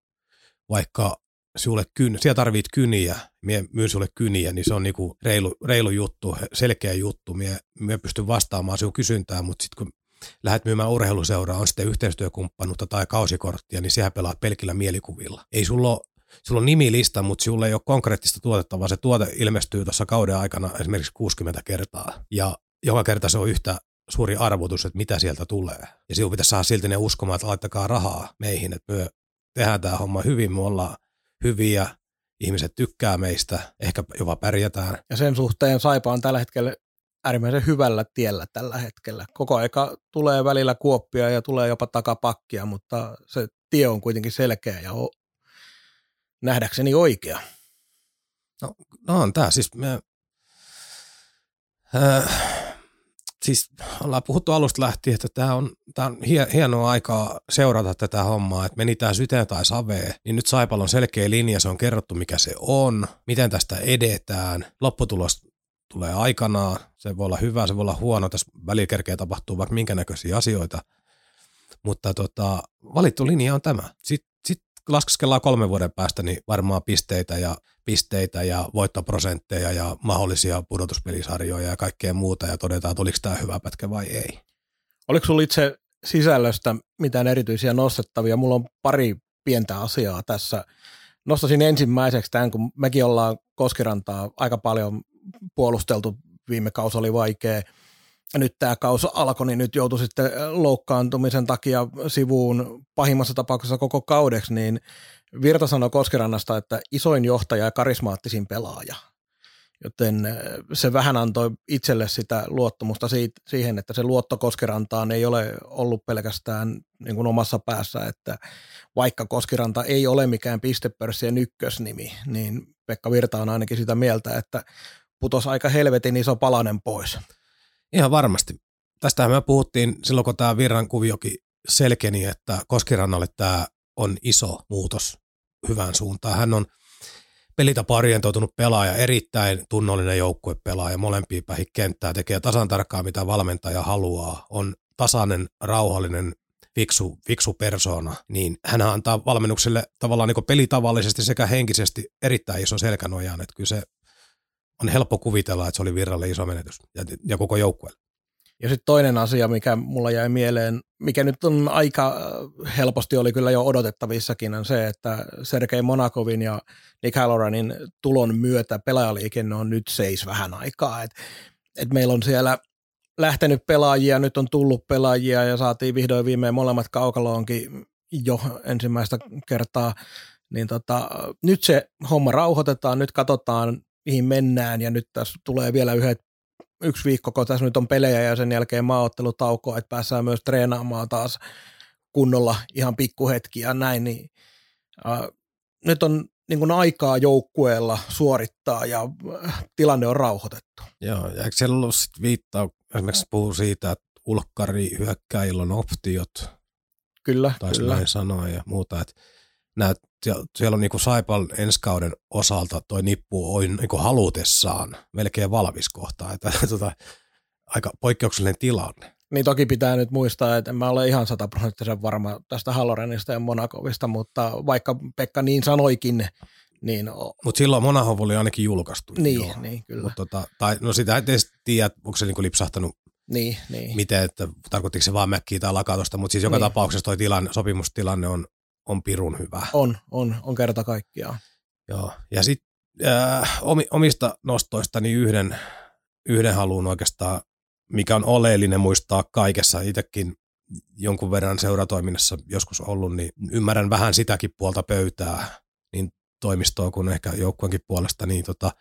vaikka sulle kyn, siellä tarvit kyniä, mie myyn sulle kyniä, niin se on niinku reilu, reilu juttu, selkeä juttu. Mie, mie pystyn vastaamaan sinun kysyntään, mutta sitten kun lähdet myymään urheiluseuraa, on sitten yhteistyökumppanuutta tai kausikorttia, niin siellä pelaat pelkillä mielikuvilla. Ei sulla ole sulla on nimilista, mutta sulla ei ole konkreettista tuotetta, vaan se tuote ilmestyy tuossa kauden aikana esimerkiksi 60 kertaa. Ja joka kerta se on yhtä suuri arvotus, että mitä sieltä tulee. Ja sinun pitäisi saada silti ne uskomaan, että laittakaa rahaa meihin, että me tehdään tämä homma hyvin, me ollaan hyviä, ihmiset tykkää meistä, ehkä jopa pärjätään. Ja sen suhteen Saipa on tällä hetkellä äärimmäisen hyvällä tiellä tällä hetkellä. Koko aika tulee välillä kuoppia ja tulee jopa takapakkia, mutta se tie on kuitenkin selkeä ja on nähdäkseni oikea. No, no on tämä siis me, äh, siis ollaan puhuttu alusta lähtien, että tämä on, tämä on hienoa aikaa seurata tätä hommaa, että meni tämä syteen tai savee, niin nyt Saipal on selkeä linja, se on kerrottu mikä se on, miten tästä edetään, lopputulos tulee aikanaan, se voi olla hyvä, se voi olla huono, tässä välikerkeä tapahtuu vaikka minkä näköisiä asioita, mutta tota, valittu linja on tämä. Sitten sit laskeskellaan kolmen vuoden päästä, niin varmaan pisteitä ja pisteitä ja voittoprosentteja ja mahdollisia pudotuspelisarjoja ja kaikkea muuta ja todetaan, että oliko tämä hyvä pätkä vai ei. Oliko sinulla itse sisällöstä mitään erityisiä nostettavia? Mulla on pari pientä asiaa tässä. Nostasin ensimmäiseksi tämän, kun mekin ollaan Koskirantaa aika paljon puolusteltu. Viime kausi oli vaikea. Nyt tämä kausi alkoi, niin nyt joutui sitten loukkaantumisen takia sivuun pahimmassa tapauksessa koko kaudeksi, niin Virta sanoi Koskerannasta, että isoin johtaja ja karismaattisin pelaaja. Joten eh, se vähän antoi itselle sitä luottamusta siitä, siihen, että se luotto Koskerantaan ei ole ollut pelkästään niin kuin omassa päässä, että vaikka Koskiranta ei ole mikään pistepörssien ykkösnimi, niin Pekka Virta on ainakin sitä mieltä, että putos aika helvetin iso palanen pois. Ihan varmasti. Tästähän me puhuttiin silloin, kun tämä Virran kuviokin selkeni, että Koskirannalle tämä on iso muutos hyvään suuntaan. Hän on pelitapa orientoitunut pelaaja, erittäin tunnollinen joukkuepelaaja, molempia päihin kenttää, tekee tasan tarkkaan mitä valmentaja haluaa, on tasainen, rauhallinen, fiksu, fiksu persona, niin hän antaa valmennukselle tavallaan niin pelitavallisesti sekä henkisesti erittäin iso selkänojan, että kyllä se on helppo kuvitella, että se oli virralle iso menetys ja, ja koko joukkueelle. Ja sitten toinen asia, mikä mulla jäi mieleen, mikä nyt on aika äh, helposti oli kyllä jo odotettavissakin, on se, että Sergei Monakovin ja Nick Halloranin tulon myötä pelaajaliikenne on nyt seis vähän aikaa. Et, et meillä on siellä lähtenyt pelaajia, nyt on tullut pelaajia ja saatiin vihdoin viimein molemmat kaukaloonkin jo ensimmäistä kertaa. Niin tota, nyt se homma rauhoitetaan, nyt katsotaan mihin mennään ja nyt tässä tulee vielä yhdet yksi viikko, kun tässä nyt on pelejä ja sen jälkeen maaottelutauko, että päässään myös treenaamaan taas kunnolla ihan pikkuhetki ja näin, niin äh, nyt on niin kuin aikaa joukkueella suorittaa ja äh, tilanne on rauhoitettu. Joo, ja eikö siellä ollut sitten viittaa, esimerkiksi puhuu siitä, että ulkkari hyökkäillä on optiot. Kyllä, Taisi kyllä. näin sanoa ja muuta, että näet, siellä on niinku Saipal ensi kauden osalta toi nippu on niinku halutessaan melkein valmis kohta. Että, tota, aika poikkeuksellinen tilanne. Niin toki pitää nyt muistaa, että en mä ole ihan sataprosenttisen varma tästä Hallorenista ja Monakovista, mutta vaikka Pekka niin sanoikin, niin... Mutta silloin Monahov oli ainakin julkaistu. Niin, joo. niin kyllä. Mut tota, tai, no sitä ei tiedä, onko se niinku lipsahtanut niin, niin. miten, että tarkoittiko se vaan Mäkkiä tai Lakatosta, mutta siis joka niin. tapauksessa toi tilanne, sopimustilanne on on pirun hyvä. On, on, on kerta kaikkiaan. Joo, ja sitten äh, omista nostoista niin yhden, yhden haluun oikeastaan, mikä on oleellinen muistaa kaikessa, itsekin jonkun verran seuratoiminnassa joskus ollut, niin ymmärrän vähän sitäkin puolta pöytää, niin toimistoa kuin ehkä joukkueenkin puolesta, niin tota,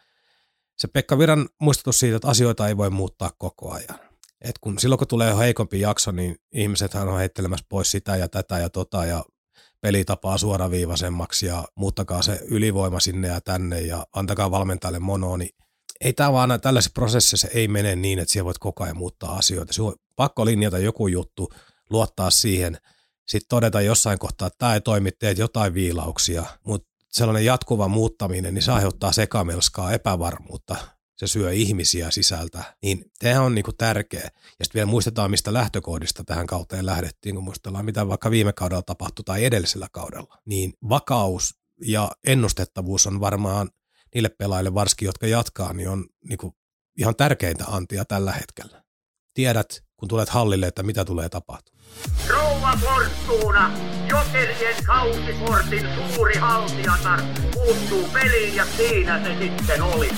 se Pekka Viran muistutus siitä, että asioita ei voi muuttaa koko ajan. Et kun silloin kun tulee heikompi jakso, niin ihmiset on heittelemässä pois sitä ja tätä ja tota ja pelitapaa suoraviivaisemmaksi ja muuttakaa se ylivoima sinne ja tänne ja antakaa valmentajalle mono, niin ei tämä vaan tällaisessa prosessissa ei mene niin, että siellä voit koko ajan muuttaa asioita. Sinun on pakko linjata joku juttu, luottaa siihen, sitten todeta jossain kohtaa, että tämä ei toimi, teet jotain viilauksia, mutta sellainen jatkuva muuttaminen, niin se aiheuttaa sekamelskaa, epävarmuutta se syö ihmisiä sisältä, niin tämä on niinku tärkeä. Ja sitten vielä muistetaan, mistä lähtökohdista tähän kauteen lähdettiin, kun muistellaan, mitä vaikka viime kaudella tapahtui tai edellisellä kaudella. Niin vakaus ja ennustettavuus on varmaan niille pelaajille varsinkin, jotka jatkaa, niin on niin kuin ihan tärkeintä antia tällä hetkellä. Tiedät, kun tulet hallille, että mitä tulee tapahtumaan. Rouva Fortuna, Jokerien kausikortin suuri haltijatar, puuttuu peliin ja siinä se sitten oli.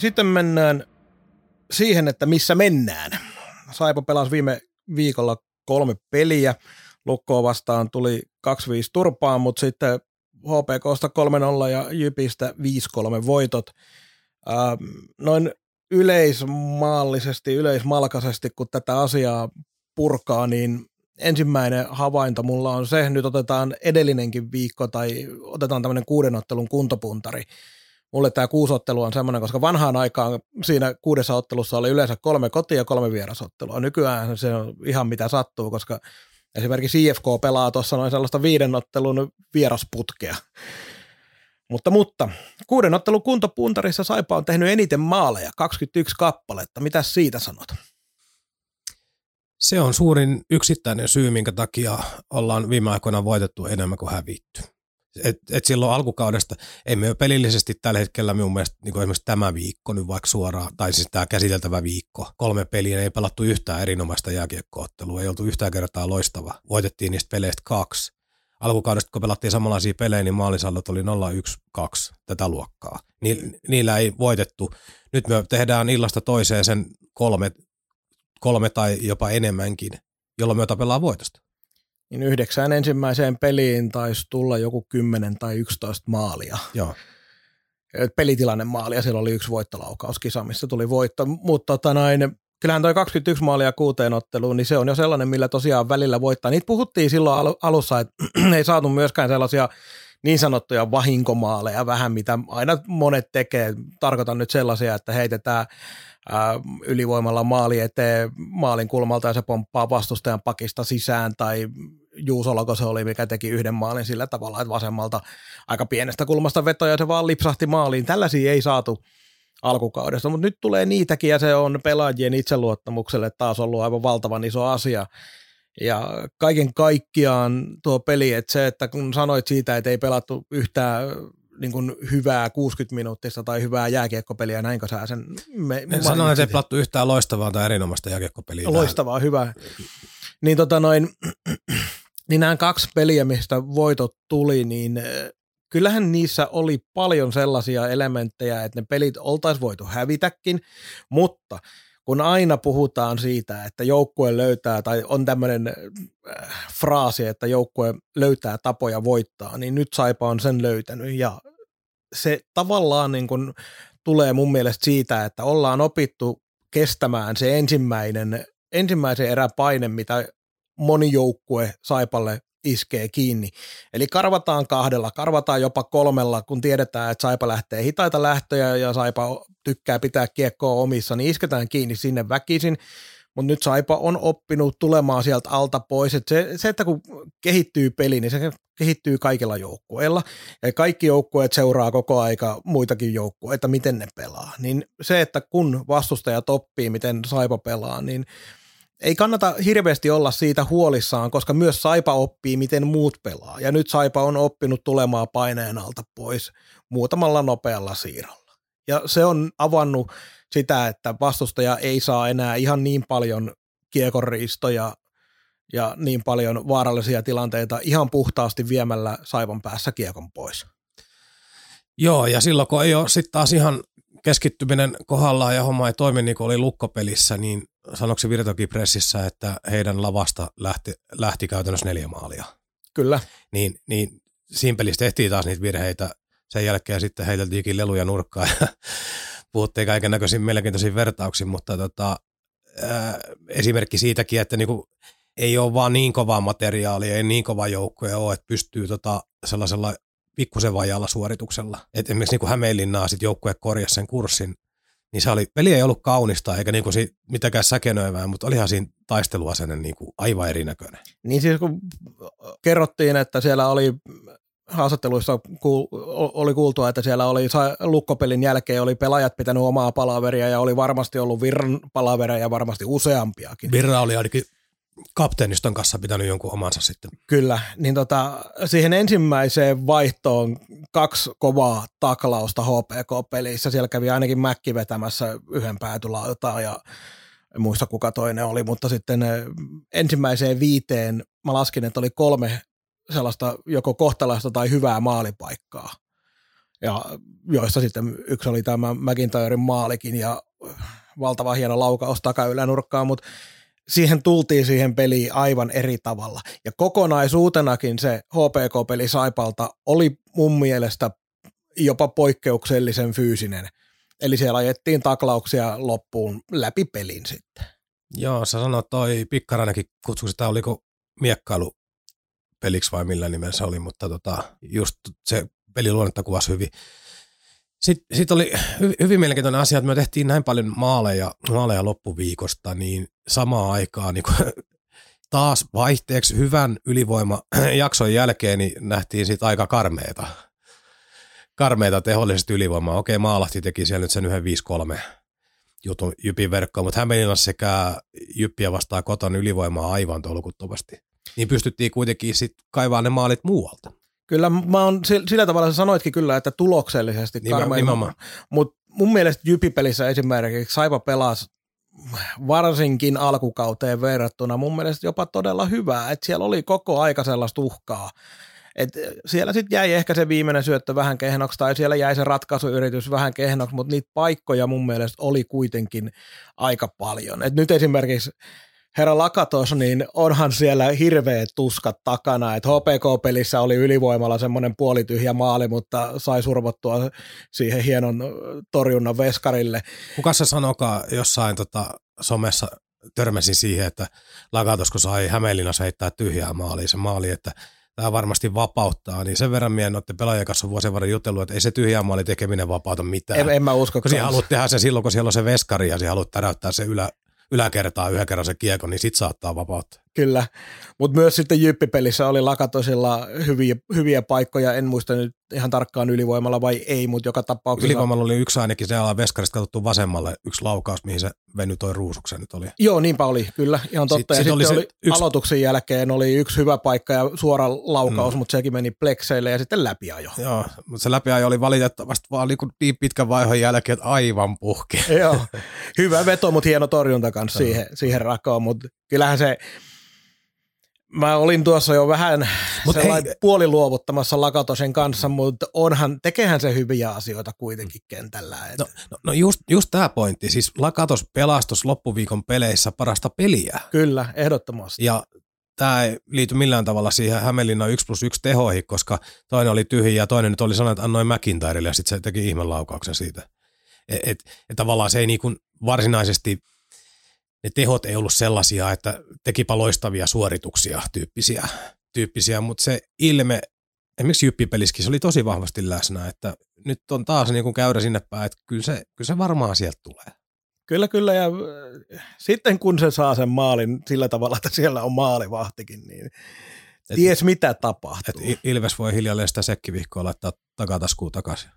Sitten mennään siihen, että missä mennään. Saipa pelasi viime viikolla kolme peliä. Lukkoa vastaan tuli 2-5 turpaan, mutta sitten HPKsta 3-0 ja Jypistä 5-3 voitot. Ähm, noin yleismaallisesti, yleismalkaisesti, kun tätä asiaa purkaa, niin ensimmäinen havainto mulla on se, nyt otetaan edellinenkin viikko tai otetaan tämmöinen kuudenottelun kuntopuntari. Mulle tämä kuusottelu on semmoinen, koska vanhaan aikaan siinä kuudessa ottelussa oli yleensä kolme koti- ja kolme vierasottelua. Nykyään se on ihan mitä sattuu, koska esimerkiksi IFK pelaa tuossa noin sellaista viiden ottelun vierasputkea. Mutta, mutta kuuden ottelun kuntopuntarissa Saipa on tehnyt eniten maaleja, 21 kappaletta. Mitä siitä sanot? Se on suurin yksittäinen syy, minkä takia ollaan viime aikoina voitettu enemmän kuin hävitty. Et, et silloin alkukaudesta, ei me pelillisesti tällä hetkellä minun mielestä niin kuin esimerkiksi tämä viikko nyt vaikka suoraan, tai siis tämä käsiteltävä viikko, kolme peliä, ei pelattu yhtään erinomaista jääkiekkoottelua, ei oltu yhtään kertaa loistava. Voitettiin niistä peleistä kaksi. Alkukaudesta, kun pelattiin samanlaisia pelejä, niin maalisallot oli 0-1-2 tätä luokkaa. Ni, niillä ei voitettu. Nyt me tehdään illasta toiseen sen kolme kolme tai jopa enemmänkin, jolloin me tapellaan voitosta. Niin yhdeksään ensimmäiseen peliin taisi tulla joku 10 tai 11 maalia. Joo. Pelitilanne maali ja siellä oli yksi voittolaukaus kisa, missä tuli voitto. Mutta tota noin, kyllähän toi 21 maalia kuuteen otteluun, niin se on jo sellainen, millä tosiaan välillä voittaa. Niitä puhuttiin silloin alussa, että ei saatu myöskään sellaisia niin sanottuja vahinkomaaleja vähän, mitä aina monet tekee. Tarkoitan nyt sellaisia, että heitetään ylivoimalla maali eteen maalin kulmalta ja se pomppaa vastustajan pakista sisään tai Juusolako se oli, mikä teki yhden maalin sillä tavalla, että vasemmalta aika pienestä kulmasta vetoja se vaan lipsahti maaliin. Tällaisia ei saatu alkukaudesta, mutta nyt tulee niitäkin ja se on pelaajien itseluottamukselle taas ollut aivan valtavan iso asia. Ja kaiken kaikkiaan tuo peli, että se, että kun sanoit siitä, että ei pelattu yhtään niin kuin hyvää 60 minuuttista tai hyvää jääkiekkopeliä, näinkö sä sen me, Sanoin, että ei pelattu yhtään loistavaa tai erinomaista jääkiekkopeliä. Loistavaa, tähän. hyvä. Niin, tota noin, niin nämä kaksi peliä, mistä voitot tuli, niin eh, kyllähän niissä oli paljon sellaisia elementtejä, että ne pelit oltaisiin voitu hävitäkin, mutta – kun aina puhutaan siitä, että joukkue löytää, tai on tämmöinen äh, fraasi, että joukkue löytää tapoja voittaa, niin nyt Saipa on sen löytänyt. Ja se tavallaan niin kuin tulee mun mielestä siitä, että ollaan opittu kestämään se ensimmäinen, ensimmäisen erän paine, mitä moni joukkue Saipalle iskee kiinni. Eli karvataan kahdella, karvataan jopa kolmella, kun tiedetään, että Saipa lähtee hitaita lähtöjä ja Saipa tykkää pitää kiekkoa omissa, niin isketään kiinni sinne väkisin. Mutta nyt Saipa on oppinut tulemaan sieltä alta pois. Et se, se, että kun kehittyy peli, niin se kehittyy kaikilla joukkueilla. Ja kaikki joukkueet seuraa koko aika muitakin joukkueita, miten ne pelaa. Niin se, että kun vastustajat oppii, miten Saipa pelaa, niin ei kannata hirveästi olla siitä huolissaan, koska myös Saipa oppii, miten muut pelaa. Ja nyt Saipa on oppinut tulemaan paineen alta pois muutamalla nopealla siirrolla. Ja se on avannut sitä, että vastustaja ei saa enää ihan niin paljon kiekonriistoja ja niin paljon vaarallisia tilanteita ihan puhtaasti viemällä Saipan päässä kiekon pois. Joo, ja silloin kun ei ole sitten taas ihan keskittyminen kohdallaan ja homma ei toimi niin kuin oli lukkopelissä, niin sanoksi Virtokin pressissä, että heidän lavasta lähti, lähti käytännössä neljä maalia. Kyllä. Niin, niin siinä pelissä tehtiin taas niitä virheitä. Sen jälkeen sitten heiteltiinkin leluja nurkkaan ja puhuttiin kaiken näköisiin mielenkiintoisiin vertauksiin, mutta tota, ää, esimerkki siitäkin, että niinku, ei ole vaan niin kovaa materiaalia, ei niin kova joukkoja ole, että pystyy tota sellaisella pikkusen vajalla suorituksella. Et esimerkiksi niin kuin Hämeenlinnaa sitten joukkue korjasi sen kurssin, niin se oli, peli ei ollut kaunista eikä niinku siitä mitenkään säkenöivää, mutta olihan siinä taisteluasenne niinku aivan erinäköinen. Niin siis kun kerrottiin, että siellä oli haastatteluissa kuul, oli kuultua, että siellä oli lukkopelin jälkeen oli pelaajat pitänyt omaa palaveria ja oli varmasti ollut Virran palaveria ja varmasti useampiakin. Virra oli ainakin kapteeniston kanssa pitänyt jonkun omansa sitten. Kyllä, niin tota, siihen ensimmäiseen vaihtoon kaksi kovaa taklausta HPK-pelissä. Siellä kävi ainakin Mäkki vetämässä yhden päätylautaa ja en muista kuka toinen oli, mutta sitten eh, ensimmäiseen viiteen mä laskin, että oli kolme sellaista joko kohtalaista tai hyvää maalipaikkaa. Ja joista sitten yksi oli tämä McIntyren maalikin ja valtava hieno laukaus takaylänurkkaan, mutta siihen tultiin siihen peliin aivan eri tavalla. Ja kokonaisuutenakin se HPK-peli Saipalta oli mun mielestä jopa poikkeuksellisen fyysinen. Eli siellä ajettiin taklauksia loppuun läpi pelin sitten. Joo, sä sanoit toi Pikkaranenkin kutsu sitä, oliko miekkailu peliksi vai millä nimellä se oli, mutta tota, just se peliluonnetta kuvasi hyvin. Sitten sit oli hy, hyvin mielenkiintoinen asia, että me tehtiin näin paljon maaleja, maaleja loppuviikosta, niin samaan aikaan niin taas vaihteeksi hyvän ylivoimajakson jälkeen niin nähtiin siitä aika karmeita, karmeita tehollisesti ylivoimaa. Okei, Maalahti teki siellä nyt sen yhden 5-3 jutun Jypin verkkoon, mutta Hämeenlinnassa sekä Jyppiä vastaa koton ylivoimaa aivan tolkuttomasti. Niin pystyttiin kuitenkin sitten kaivaa ne maalit muualta. Kyllä mä oon sillä tavalla, sä sanoitkin kyllä, että tuloksellisesti Nimenomaan. Mutta mun mielestä Jypipelissä esimerkiksi Saipa pelasi varsinkin alkukauteen verrattuna mun mielestä jopa todella hyvää, että siellä oli koko aika sellaista uhkaa. Et siellä sitten jäi ehkä se viimeinen syöttö vähän kehnoksi tai siellä jäi se ratkaisuyritys vähän kehnoksi, mutta niitä paikkoja mun mielestä oli kuitenkin aika paljon. Et nyt esimerkiksi herra Lakatos, niin onhan siellä hirveät tuskat takana, että HPK-pelissä oli ylivoimalla semmoinen puolityhjä maali, mutta sai survottua siihen hienon torjunnan veskarille. Kuka se sanokaa jossain tota, somessa törmäsin siihen, että Lakatos, kun sai Hämeenlinnassa heittää tyhjää maaliin se maali, että tämä varmasti vapauttaa, niin sen verran minä noiden pelaajien kanssa vuosien varren jutellut, että ei se tyhjää maali tekeminen vapauta mitään. En, en mä usko. Kun haluat tehdä se silloin, kun siellä on se veskari ja haluat täräyttää se ylä, yläkertaa yhden kerran se kiekko, niin sit saattaa vapauttaa. Kyllä, mutta myös sitten Jyppipelissä oli Lakatosilla hyviä, hyviä paikkoja, en muista nyt ihan tarkkaan ylivoimalla vai ei, mutta joka tapauksessa. Ylivoimalla oli yksi ainakin, se ala veskarista katsottu vasemmalle, yksi laukaus, mihin se veny toi ruusuksen nyt oli. Joo, niinpä oli, kyllä, ihan totta. Sit, ja sit sitten oli, oli yksi... aloituksen jälkeen oli yksi hyvä paikka ja suora laukaus, mm. mutta sekin meni plekseille ja sitten läpiajo. Joo, mutta se läpiajo oli valitettavasti vaan niin, niin pitkän vaihon jälkeen, että aivan puhki. Joo, hyvä veto, mutta hieno torjunta kanssa siihen, siihen rakoon, mutta kyllähän se Mä olin tuossa jo vähän Mut sellainen puoliluovuttamassa Lakatosen kanssa, mutta onhan, tekehän se hyviä asioita kuitenkin kentällä. No, no, no just, just tämä pointti, siis Lakatos pelastus loppuviikon peleissä parasta peliä. Kyllä, ehdottomasti. Ja tämä ei liity millään tavalla siihen Hämeenlinnan 1 plus 1 tehoihin, koska toinen oli tyhjä ja toinen nyt oli sanonut, että annoin McIntyrelle ja sitten se teki ihmelaukauksen siitä. Et, et, et tavallaan se ei niinku varsinaisesti – ne tehot ei ollut sellaisia, että tekipä loistavia suorituksia tyyppisiä, tyyppisiä mutta se ilme, esimerkiksi Jyppipeliskin, se oli tosi vahvasti läsnä, että nyt on taas niin kuin käyrä sinne päin, että kyllä se, kyllä se varmaan sieltä tulee. Kyllä, kyllä, ja äh, sitten kun se saa sen maalin sillä tavalla, että siellä on maalivahtikin, niin et, ties mitä tapahtuu. Et Ilves voi hiljalleen sitä sekkivihkoa laittaa takataskuun takaisin.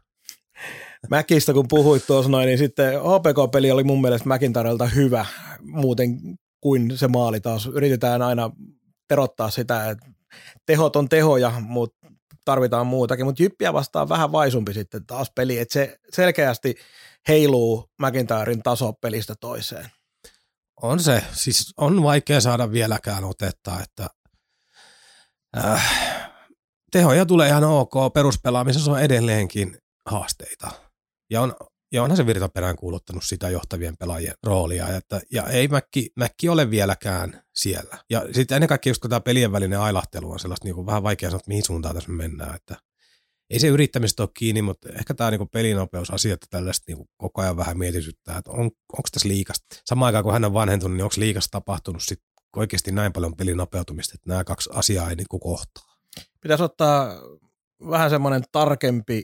Mäkistä kun puhuit tuossa noin, niin sitten HPK-peli oli mun mielestä McIntyrelta hyvä muuten kuin se maali taas. Yritetään aina terottaa sitä, että tehot on tehoja, mutta tarvitaan muutakin, mutta Jyppiä vastaan vähän vaisumpi sitten taas peli, että se selkeästi heiluu McIntyren taso pelistä toiseen. On se, siis on vaikea saada vieläkään otetta, että äh, tehoja tulee ihan ok, peruspelaamisessa on edelleenkin haasteita. Ja, on, ja onhan se Virta perään kuuluttanut sitä johtavien pelaajien roolia, että, ja ei Mäkki, Mäkki ole vieläkään siellä. Ja sitten ennen kaikkea just kun tämä pelien välinen ailahtelu on sellaista niin kuin vähän vaikea sanoa, että mihin suuntaan tässä mennään, että ei se yrittämistä ole kiinni, mutta ehkä tämä niin pelinopeusasia, että tällaista niin koko ajan vähän mietityttää, että on, onko tässä liikasta. Samaan aikaan kun hän on vanhentunut, niin onko liikasta tapahtunut sit oikeasti näin paljon pelinopeutumista, että nämä kaksi asiaa ei niin kohtaa. Pitäisi ottaa vähän semmoinen tarkempi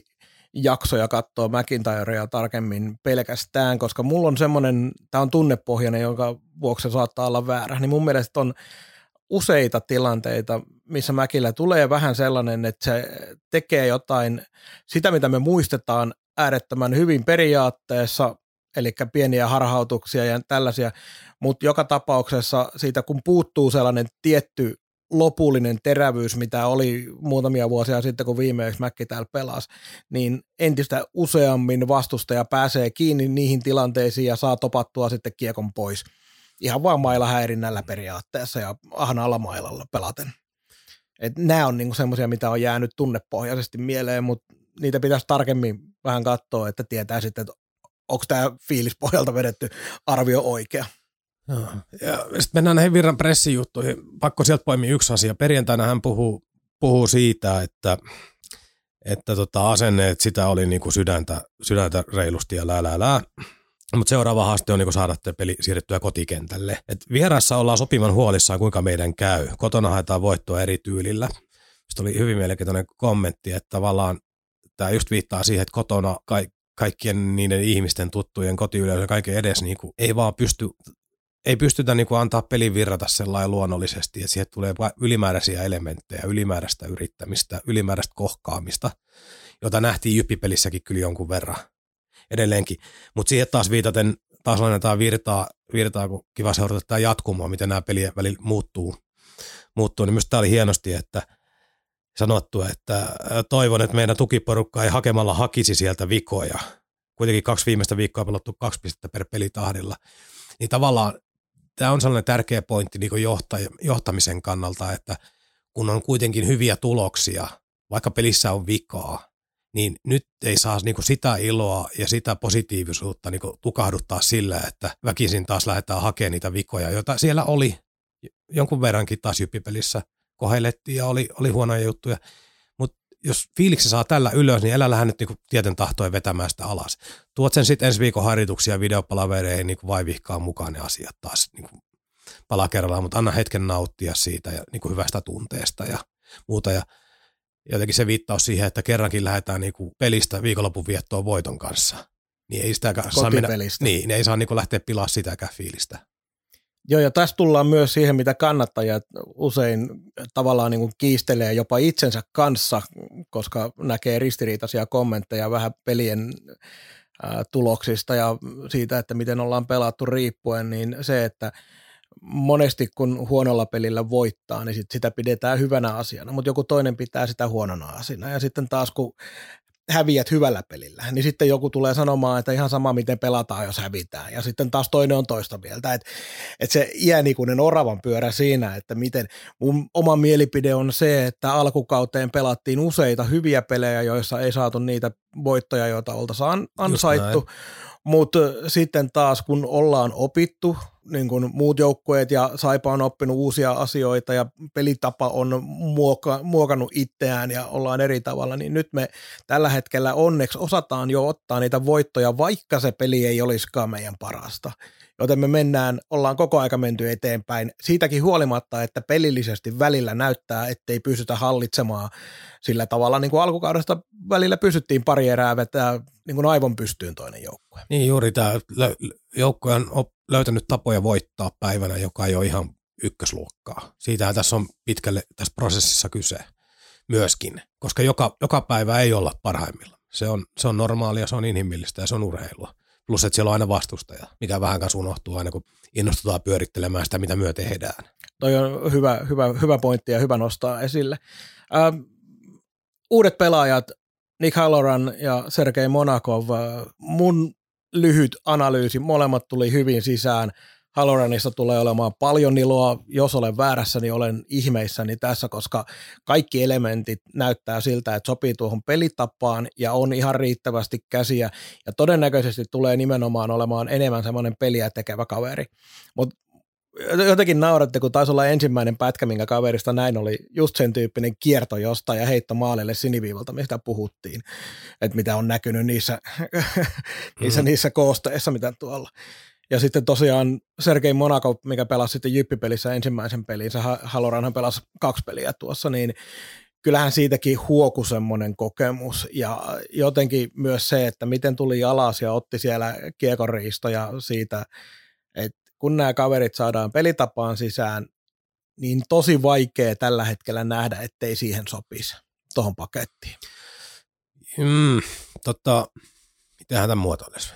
jaksoja katsoa McIntyrea tarkemmin pelkästään, koska mulla on semmoinen, tämä on tunnepohjainen, jonka vuoksi se saattaa olla väärä, niin mun mielestä on useita tilanteita, missä Mäkillä tulee vähän sellainen, että se tekee jotain, sitä mitä me muistetaan äärettömän hyvin periaatteessa, eli pieniä harhautuksia ja tällaisia, mutta joka tapauksessa siitä kun puuttuu sellainen tietty lopullinen terävyys, mitä oli muutamia vuosia sitten, kun viimeksi Mäkki täällä pelasi, niin entistä useammin vastustaja pääsee kiinni niihin tilanteisiin ja saa topattua sitten kiekon pois. Ihan vaan mailla häirinnällä periaatteessa ja ahnaalla mailalla pelaten. Et nämä on niinku semmoisia, mitä on jäänyt tunnepohjaisesti mieleen, mutta niitä pitäisi tarkemmin vähän katsoa, että tietää sitten, että onko tämä fiilispohjalta vedetty arvio oikea. Joo. Ja sitten mennään näihin Virran pressijuttuihin. Pakko sieltä poimia yksi asia. Perjantaina hän puhuu, puhuu siitä, että, että tota asenneet sitä oli niinku sydäntä, sydäntä reilusti ja lää, lää, lää. Mutta seuraava haaste on niinku saada te peli siirrettyä kotikentälle. Et vierassa ollaan sopivan huolissaan, kuinka meidän käy. Kotona haetaan voittoa eri tyylillä. Sitten oli hyvin mielenkiintoinen kommentti, että tavallaan tämä just viittaa siihen, että kotona ka- kaikkien niiden ihmisten tuttujen kotiyleisön kaiken edes niinku ei vaan pysty ei pystytä niin kuin antaa pelin virrata sellainen luonnollisesti, että siihen tulee ylimääräisiä elementtejä, ylimääräistä yrittämistä, ylimääräistä kohkaamista, jota nähtiin jyppipelissäkin kyllä jonkun verran edelleenkin. Mutta siihen taas viitaten, taas lainataan virtaa, virtaa kun kiva seurata tämä jatkumoa, miten nämä pelien välillä muuttuu, muuttuu niin minusta tämä oli hienosti, että sanottu, että toivon, että meidän tukiporukka ei hakemalla hakisi sieltä vikoja. Kuitenkin kaksi viimeistä viikkoa pelattu kaksi pistettä per pelitahdilla. Niin tavallaan tämä on sellainen tärkeä pointti niin johtamisen kannalta, että kun on kuitenkin hyviä tuloksia, vaikka pelissä on vikaa, niin nyt ei saa niin kuin sitä iloa ja sitä positiivisuutta niin kuin tukahduttaa sillä, että väkisin taas lähdetään hakemaan niitä vikoja, joita siellä oli jonkun verrankin taas jyppipelissä kohellettiin ja oli, oli huonoja juttuja. Jos fiiliksi saa tällä ylös, niin älä lähde nyt niin tieten tahtoen vetämään sitä alas. Tuot sen sitten ensi viikon harjoituksia videopalavereihin niin vaivihkaa mukaan ne asiat taas niin kuin pala kerrallaan, mutta anna hetken nauttia siitä ja niin kuin hyvästä tunteesta ja muuta. Ja jotenkin se viittaus siihen, että kerrankin lähdetään niin kuin pelistä viikonlopun viettoon voiton kanssa. Niin ei sitä saa mennä, niin, ei saa niin kuin lähteä pilaa sitäkään fiilistä. Joo, ja tässä tullaan myös siihen, mitä kannattajat usein tavallaan niin kuin kiistelee jopa itsensä kanssa, koska näkee ristiriitaisia kommentteja vähän pelien tuloksista ja siitä, että miten ollaan pelattu riippuen, niin se, että monesti kun huonolla pelillä voittaa, niin sit sitä pidetään hyvänä asiana, mutta joku toinen pitää sitä huonona asiana. Ja sitten taas kun häviät hyvällä pelillä, niin sitten joku tulee sanomaan, että ihan sama miten pelataan, jos hävitään. Ja sitten taas toinen on toista mieltä. Että et se iänikuinen oravan pyörä siinä, että miten mun oma mielipide on se, että alkukauteen pelattiin useita hyviä pelejä, joissa ei saatu niitä voittoja, joita oltaisiin ansaittu. Mutta sitten taas kun ollaan opittu niin kuin muut joukkueet ja Saipa on oppinut uusia asioita ja pelitapa on muoka, muokannut itseään ja ollaan eri tavalla, niin nyt me tällä hetkellä onneksi osataan jo ottaa niitä voittoja, vaikka se peli ei olisikaan meidän parasta. Joten me mennään, ollaan koko aika menty eteenpäin siitäkin huolimatta, että pelillisesti välillä näyttää, ettei pystytä hallitsemaan sillä tavalla, niin kuin alkukaudesta välillä pysyttiin pari erää vetää niin kuin aivon pystyyn toinen joukkue. Niin juuri tämä joukkue on löytänyt tapoja voittaa päivänä, joka ei ole ihan ykkösluokkaa. Siitähän tässä on pitkälle tässä prosessissa kyse myöskin, koska joka, joka päivä ei olla parhaimmilla. Se on, se on normaalia, se on inhimillistä ja se on urheilua. Plus, että siellä on aina vastustaja, mikä vähän kanssa unohtuu aina, kun innostutaan pyörittelemään sitä, mitä myö tehdään. Toi on hyvä, hyvä, hyvä pointti ja hyvä nostaa esille. Ähm, uudet pelaajat, Nick Halloran ja Sergei Monakov, äh, mun lyhyt analyysi, molemmat tuli hyvin sisään. Haloranista tulee olemaan paljon iloa. Jos olen väärässä, niin olen ihmeissäni tässä, koska kaikki elementit näyttää siltä, että sopii tuohon pelitapaan ja on ihan riittävästi käsiä. Ja todennäköisesti tulee nimenomaan olemaan enemmän semmoinen peliä tekevä kaveri. Mutta jotenkin nauratte, kun taisi olla ensimmäinen pätkä, minkä kaverista näin oli just sen tyyppinen kierto jostain ja heitto maalille siniviivalta, mistä puhuttiin, että mitä on näkynyt niissä, niissä, mm. niissä koosteissa, mitä tuolla. Ja sitten tosiaan Sergei Monaco, mikä pelasi sitten Jyppipelissä ensimmäisen pelinsä, Haloranhan pelasi kaksi peliä tuossa, niin kyllähän siitäkin huoku semmoinen kokemus ja jotenkin myös se, että miten tuli alas ja otti siellä kiekonriistoja siitä, että kun nämä kaverit saadaan pelitapaan sisään, niin tosi vaikea tällä hetkellä nähdä, ettei siihen sopisi tuohon pakettiin. Mm, tota, mitenhän tämän muotoilisi.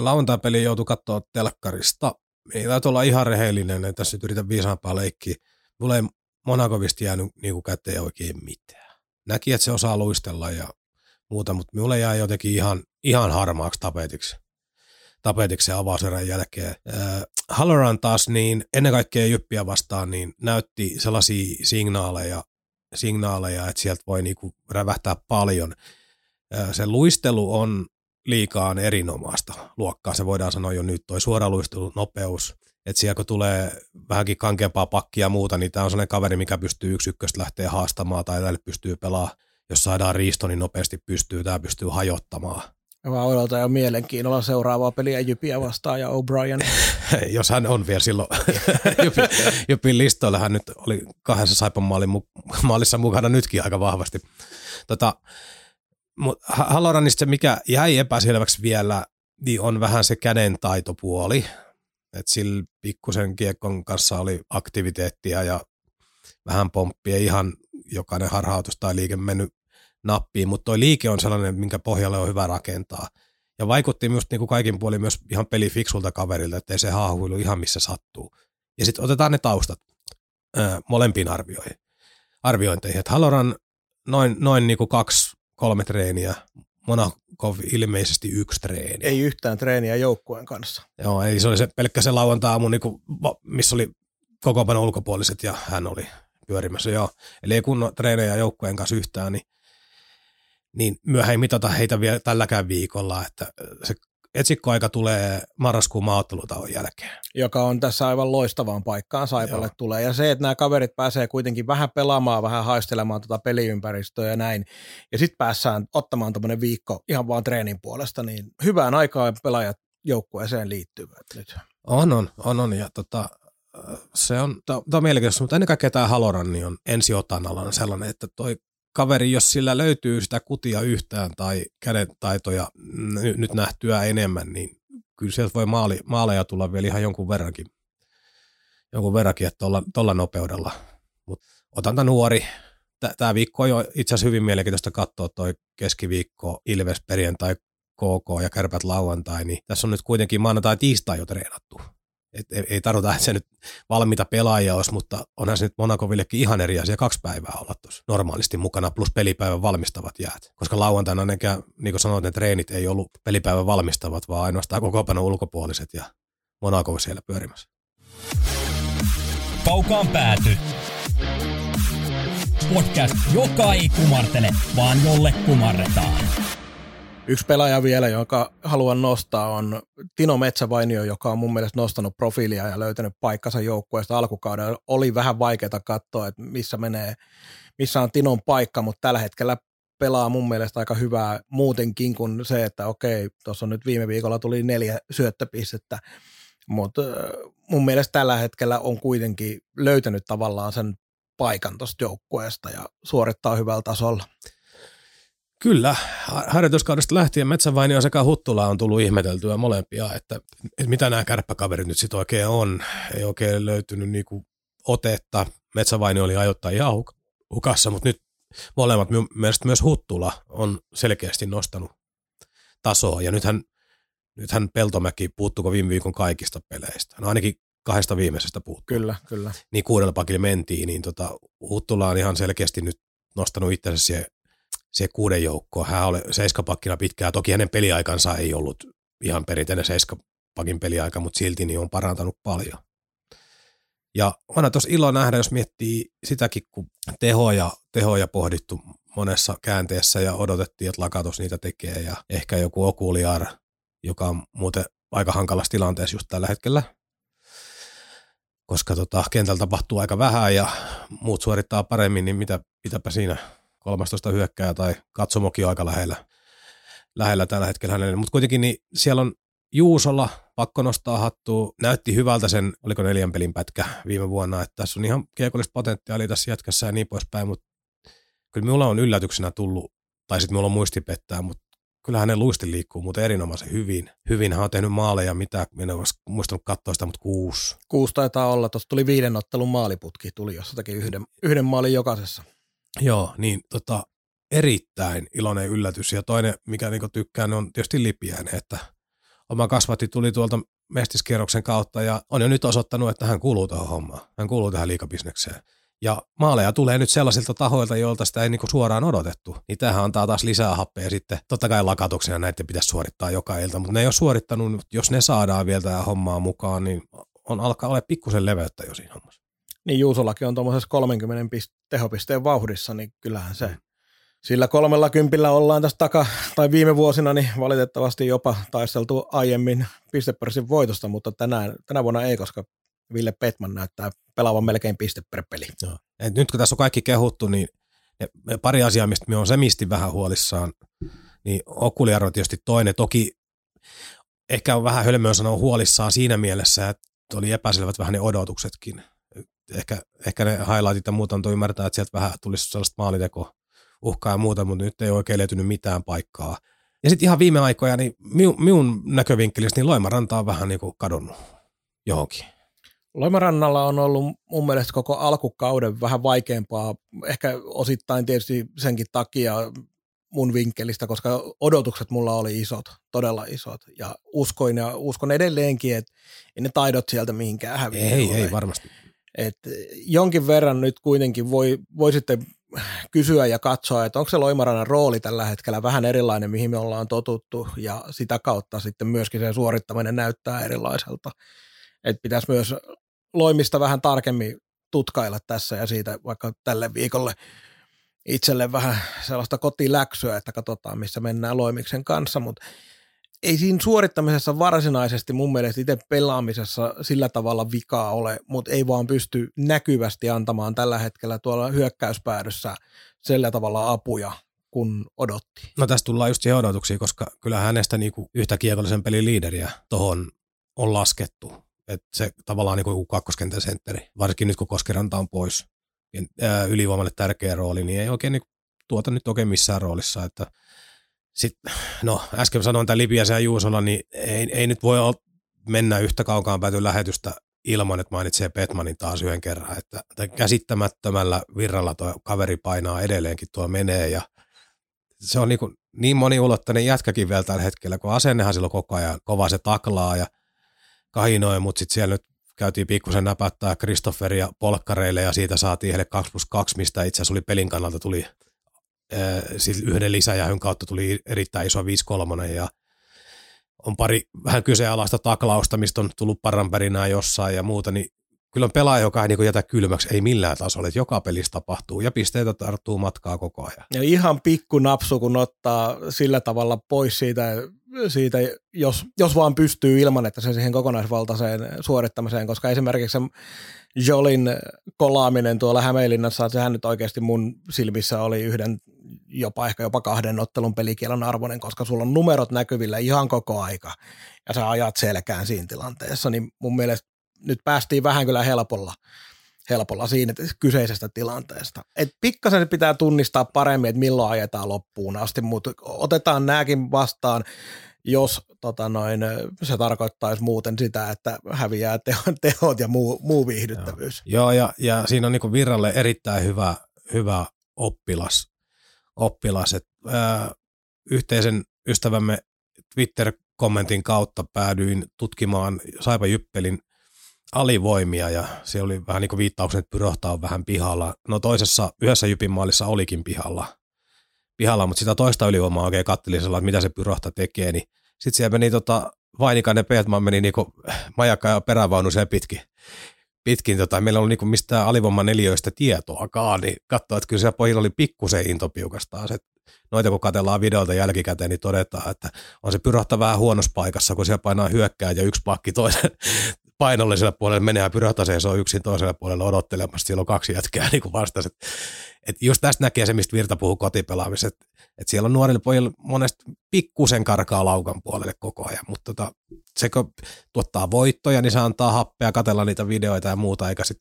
Lauantai-peli joutui katsoa telkkarista. Ei täytyy olla ihan rehellinen, että tässä nyt yritän viisaampaa leikkiä. Mulla ei Monakovista jäänyt niin kuin käteen oikein mitään. Näki, että se osaa luistella ja muuta, mutta mulle jäi jotenkin ihan, ihan harmaaksi tapetiksi tapetiksi avauserän jälkeen. Äh, Halloran taas niin ennen kaikkea Jyppiä vastaan niin näytti sellaisia signaaleja, signaaleja että sieltä voi niinku rävähtää paljon. Äh, se luistelu on liikaan erinomaista luokkaa, se voidaan sanoa jo nyt, toi suoraluistelu, nopeus, että siellä kun tulee vähänkin kankeampaa pakkia ja muuta, niin tämä on sellainen kaveri, mikä pystyy yksi ykköstä lähteä haastamaan tai tälle pystyy pelaamaan. Jos saadaan riisto, niin nopeasti pystyy, tämä pystyy hajottamaan. Mä odotan jo mielenkiinnolla seuraavaa peliä Jypiä vastaan ja O'Brien. Jos hän on vielä silloin Jypin, Jypin listoilla, hän nyt oli kahdessa Saipan maalissa mukana nytkin aika vahvasti. Tota, Halloranista se, mikä jäi epäselväksi vielä, niin on vähän se käden taitopuoli. Että sillä pikkusen kiekon kanssa oli aktiviteettia ja vähän pomppia, ihan jokainen harhautus tai liike mennyt nappiin, mutta tuo liike on sellainen, minkä pohjalle on hyvä rakentaa. Ja vaikutti myös niin kuin kaikin puolin myös ihan pelifiksulta kaverilta, ettei se haahuilu ihan missä sattuu. Ja sitten otetaan ne taustat ää, molempiin arvioihin. arviointeihin. Että Haloran noin, noin niin kuin kaksi, kolme treeniä, Monakov ilmeisesti yksi treeni. Ei yhtään treeniä joukkueen kanssa. Joo, ei se oli se pelkkä se lauantai-aamu, niin kuin, missä oli koko ulkopuoliset ja hän oli pyörimässä. Joo. Eli ei kunnon treenejä joukkueen kanssa yhtään, niin niin ei mitata heitä vielä tälläkään viikolla, että se etsikkoaika tulee marraskuun maaottelutauon jälkeen. Joka on tässä aivan loistavaan paikkaan Saipalle Joo. tulee. Ja se, että nämä kaverit pääsee kuitenkin vähän pelaamaan, vähän haistelemaan tuota peliympäristöä ja näin, ja sitten päässään ottamaan tämmöinen viikko ihan vaan treenin puolesta, niin hyvään aikaan pelaajat joukkueeseen liittyvät nyt. On, on, on, on. Ja tota, se on, tämä on mielenkiintoista, mutta ennen kaikkea tämä Haloran niin on ensi otanalla sellainen, että toi kaveri, jos sillä löytyy sitä kutia yhtään tai kädentaitoja nyt nähtyä enemmän, niin kyllä sieltä voi maali, maaleja tulla vielä ihan jonkun verrankin, jonkun verrankin, että tuolla nopeudella. Mut otan tämän nuori. Tämä viikko on jo itse asiassa hyvin mielenkiintoista katsoa toi keskiviikko, Ilves, perjantai, KK ja kärpät lauantai, niin tässä on nyt kuitenkin maanantai tiistai jo treenattu. Et ei, ei tarvita, että se nyt valmiita pelaajia olisi, mutta onhan se nyt Monakovillekin ihan eri asia kaksi päivää olla tuossa normaalisti mukana, plus pelipäivän valmistavat jäät. Koska lauantaina nekään, niin kuin sanoit, ne treenit ei ollut pelipäivän valmistavat, vaan ainoastaan koko ulkopuoliset ja Monaco siellä pyörimässä. Kaukaan pääty. Podcast, joka ei kumartele, vaan jolle kumarretaan. Yksi pelaaja vielä, jonka haluan nostaa, on Tino Metsävainio, joka on mun mielestä nostanut profiilia ja löytänyt paikkansa joukkueesta alkukaudella. Oli vähän vaikeaa katsoa, että missä menee, missä on Tinon paikka, mutta tällä hetkellä pelaa mun mielestä aika hyvää muutenkin kuin se, että okei, tuossa nyt viime viikolla tuli neljä syöttöpistettä, mutta mun mielestä tällä hetkellä on kuitenkin löytänyt tavallaan sen paikan tuosta joukkueesta ja suorittaa hyvällä tasolla. Kyllä, harjoituskaudesta lähtien Metsävainio sekä Huttula on tullut ihmeteltyä molempia, että, että mitä nämä kärppäkaverit nyt sitten oikein on. Ei oikein löytynyt niinku otetta. Metsävainio oli ajoittaa ihan hukassa, mutta nyt molemmat, mielestäni myös Huttula on selkeästi nostanut tasoa. Ja nythän, nythän Peltomäki puuttuko viime viikon kaikista peleistä. No ainakin kahdesta viimeisestä puuttuu. Kyllä, kyllä. Niin kuudella pakille mentiin, niin tota, Huttula on ihan selkeästi nyt nostanut itsensä siihen se kuuden joukkoa. Hän oli seiskapakkina pitkään. Toki hänen peliaikansa ei ollut ihan perinteinen seiskapakin peliaika, mutta silti niin on parantanut paljon. Ja on tuossa ilo nähdä, jos miettii sitäkin, kun tehoja, tehoja pohdittu monessa käänteessä ja odotettiin, että Lakatos niitä tekee ja ehkä joku Okuliar, joka on muuten aika hankalassa tilanteessa just tällä hetkellä, koska tota, kentällä tapahtuu aika vähän ja muut suorittaa paremmin, niin mitä, mitäpä siinä 13 hyökkää tai katsomokin aika lähellä, lähellä tällä hetkellä hänelle. Mutta kuitenkin niin siellä on Juusolla pakko nostaa hattua. Näytti hyvältä sen, oliko neljän pelin pätkä viime vuonna, että tässä on ihan kiekollista potentiaalia tässä jätkässä ja niin poispäin, mutta kyllä minulla on yllätyksenä tullut, tai sitten minulla on muisti pettää, mutta kyllä hänen luisti liikkuu, mutta erinomaisen hyvin. Hyvin hän on tehnyt maaleja, mitä, minä en olisi muistanut katsoa sitä, mutta kuusi. Kuusi taitaa olla, tuossa tuli viiden ottelun maaliputki, tuli jossakin yhden, yhden maalin jokaisessa. Joo, niin tota, erittäin iloinen yllätys. Ja toinen, mikä niin tykkään, on tietysti Lipiäinen, että oma kasvatti tuli tuolta mestiskierroksen kautta ja on jo nyt osoittanut, että hän kuuluu tähän hommaan. Hän kuuluu tähän liikabisnekseen. Ja maaleja tulee nyt sellaisilta tahoilta, joilta sitä ei niinku suoraan odotettu. Niin tämähän antaa taas lisää happea sitten. Totta kai lakatuksena näiden pitäisi suorittaa joka ilta, mutta ne ei ole suorittanut. Jos ne saadaan vielä tähän hommaan mukaan, niin on alkaa olla pikkusen leveyttä jo siinä hommassa. Niin Juusollakin on tuommoisessa 30 pist- tehopisteen vauhdissa, niin kyllähän se sillä kolmella kympillä ollaan tässä taka, tai viime vuosina niin valitettavasti jopa taisteltu aiemmin pistepörssin voitosta, mutta tänään, tänä vuonna ei, koska Ville Petman näyttää pelaavan melkein piste per peli. Et nyt kun tässä on kaikki kehuttu, niin ne, pari asiaa, mistä me on semisti vähän huolissaan, niin Okuliaro on tietysti toinen. Toki ehkä on vähän hölmöä sanoa huolissaan siinä mielessä, että oli epäselvät vähän ne odotuksetkin. Ehkä, ehkä ne highlightit ja muut antoi ymmärtää, että sieltä vähän tulisi sellaista maaliteko uhkaa ja muuta, mutta nyt ei oikein löytynyt mitään paikkaa. Ja sitten ihan viime aikoina, niin minun, minun näkövinkkelistä, niin Loimaranta on vähän niin kuin kadonnut johonkin. Loimarannalla on ollut mun mielestä koko alkukauden vähän vaikeampaa, ehkä osittain tietysti senkin takia mun vinkkelistä, koska odotukset mulla oli isot, todella isot. Ja uskoin ja uskon edelleenkin, että ei ne taidot sieltä mihinkään häviä. Ei, ei varmasti. Et jonkin verran nyt kuitenkin voi, voi sitten kysyä ja katsoa, että onko se Loimarannan rooli tällä hetkellä vähän erilainen, mihin me ollaan totuttu, ja sitä kautta sitten myöskin se suorittaminen näyttää erilaiselta. Että pitäisi myös Loimista vähän tarkemmin tutkailla tässä ja siitä vaikka tälle viikolle itselle vähän sellaista kotiläksyä, että katsotaan missä mennään Loimiksen kanssa, mutta ei siinä suorittamisessa varsinaisesti mun mielestä itse pelaamisessa sillä tavalla vikaa ole, mutta ei vaan pysty näkyvästi antamaan tällä hetkellä tuolla hyökkäyspäädyssä sillä tavalla apuja, kun odotti. No tässä tullaan just siihen odotuksiin, koska kyllä hänestä niinku yhtä kiekollisen pelin liideriä tuohon on laskettu. että se tavallaan niin kakkoskentän sentteri, varsinkin nyt kun Koskeranta on pois, niin, ylivoimalle tärkeä rooli, niin ei oikein niin tuota nyt oikein missään roolissa, että – sitten, no äsken sanoin tämän Lipiäsen ja Juusolla, niin ei, ei nyt voi mennä yhtä kaukaan pääty lähetystä ilman, että mainitsee Petmanin taas yhden kerran. Että, käsittämättömällä virralla tuo kaveri painaa edelleenkin tuo menee ja se on niin, kuin, niin moniulotteinen jätkäkin vielä tällä hetkellä, kun asennehan silloin koko ajan kova se taklaa ja kahinoi, mutta sitten siellä nyt käytiin pikkusen näpättää Kristofferia polkkareille ja siitä saatiin heille 2 plus 2, mistä itse asiassa oli pelin kannalta tuli sitten yhden lisäjähyn kautta tuli erittäin iso 5-3 ja on pari vähän kyseenalaista taklausta, mistä on tullut paranpärinää jossain ja muuta, niin kyllä on pelaaja, joka ei niin jätä kylmäksi, ei millään tasolla, että joka pelissä tapahtuu ja pisteitä tarttuu matkaa koko ajan. Ja ihan pikku napsu, kun ottaa sillä tavalla pois siitä, siitä jos, jos vaan pystyy ilman, että se siihen kokonaisvaltaiseen suorittamiseen, koska esimerkiksi Jolin kolaaminen tuolla Hämeenlinnassa, sehän nyt oikeasti mun silmissä oli yhden jopa ehkä jopa kahden ottelun pelikielon arvoinen, koska sulla on numerot näkyvillä ihan koko aika ja sä ajat selkään siinä tilanteessa, niin mun mielestä nyt päästiin vähän kyllä helpolla, helpolla siinä kyseisestä tilanteesta. Et pikkasen pitää tunnistaa paremmin, että milloin ajetaan loppuun asti, mutta otetaan nämäkin vastaan, jos tota noin, se tarkoittaisi muuten sitä, että häviää tehot, tehot ja muu, muu viihdyttävyys. Joo, Joo ja, ja siinä on niin Virralle erittäin hyvä, hyvä oppilas oppilas. Et, ää, yhteisen ystävämme Twitter-kommentin kautta päädyin tutkimaan Saipa Jyppelin alivoimia ja se oli vähän niin kuin viittauksen, että Pyrohta on vähän pihalla. No toisessa, yhdessä Jypin maalissa olikin pihalla, pihalla mutta sitä toista ylivoimaa oikein kattelin että mitä se Pyrohta tekee, niin sitten siellä meni tota, Vainikainen ja Peetman meni niinku majakka ja perävaunu sen pitkin pitkin, tota, meillä oli niinku mistään alivoiman neljöistä tietoakaan, niin katsoa, että kyllä siellä pojilla oli pikkusen intopiukastaan. Se, noita kun katsellaan videolta jälkikäteen, niin todetaan, että on se pyrohta vähän huonossa paikassa, kun siellä painaa hyökkää ja yksi pakki toisen painolliselle puolelle menee ja pyrohta seisoo yksin toiselle puolelle odottelemassa. Siellä on kaksi jätkää niin vastaan. Et, et just tästä näkee se, mistä Virta puhuu kotipelaamisessa, että et siellä on nuorille pojille monesti pikkusen karkaa laukan puolelle koko ajan, mutta tota, se kun tuottaa voittoja, niin se antaa happea katella niitä videoita ja muuta, eikä sit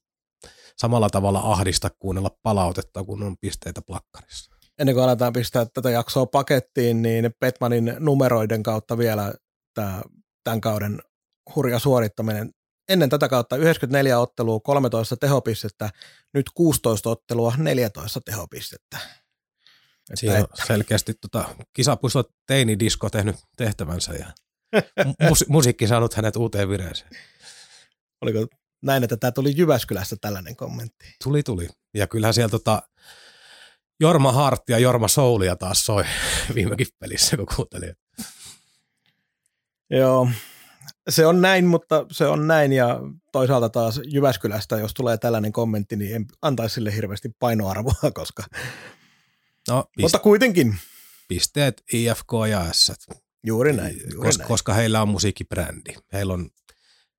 samalla tavalla ahdista kuunnella palautetta, kun on pisteitä plakkarissa. Ennen kuin aletaan pistää tätä jaksoa pakettiin, niin Petmanin numeroiden kautta vielä tämä, tämän kauden hurja suorittaminen. Ennen tätä kautta 94 ottelua, 13 tehopistettä, nyt 16 ottelua, 14 tehopistettä. Että, Siinä on että, selkeästi tota, kisapuisto teinidisko tehnyt tehtävänsä ja mus- musiikki saanut hänet uuteen vireeseen. oliko näin, että tämä tuli Jyväskylästä tällainen kommentti? Tuli, tuli. Ja kyllähän siellä tota, Jorma Hart ja Jorma Soulia taas soi viimekin pelissä, kun kuuntelin. Joo, se on näin, mutta se on näin ja toisaalta taas Jyväskylästä, jos tulee tällainen kommentti, niin en antaisi sille hirveästi painoarvoa, koska, No, pist- mutta kuitenkin, pisteet IFK ja S. juuri näin. Juuri Kos- näin. koska heillä on musiikkibrändi. Heillä on,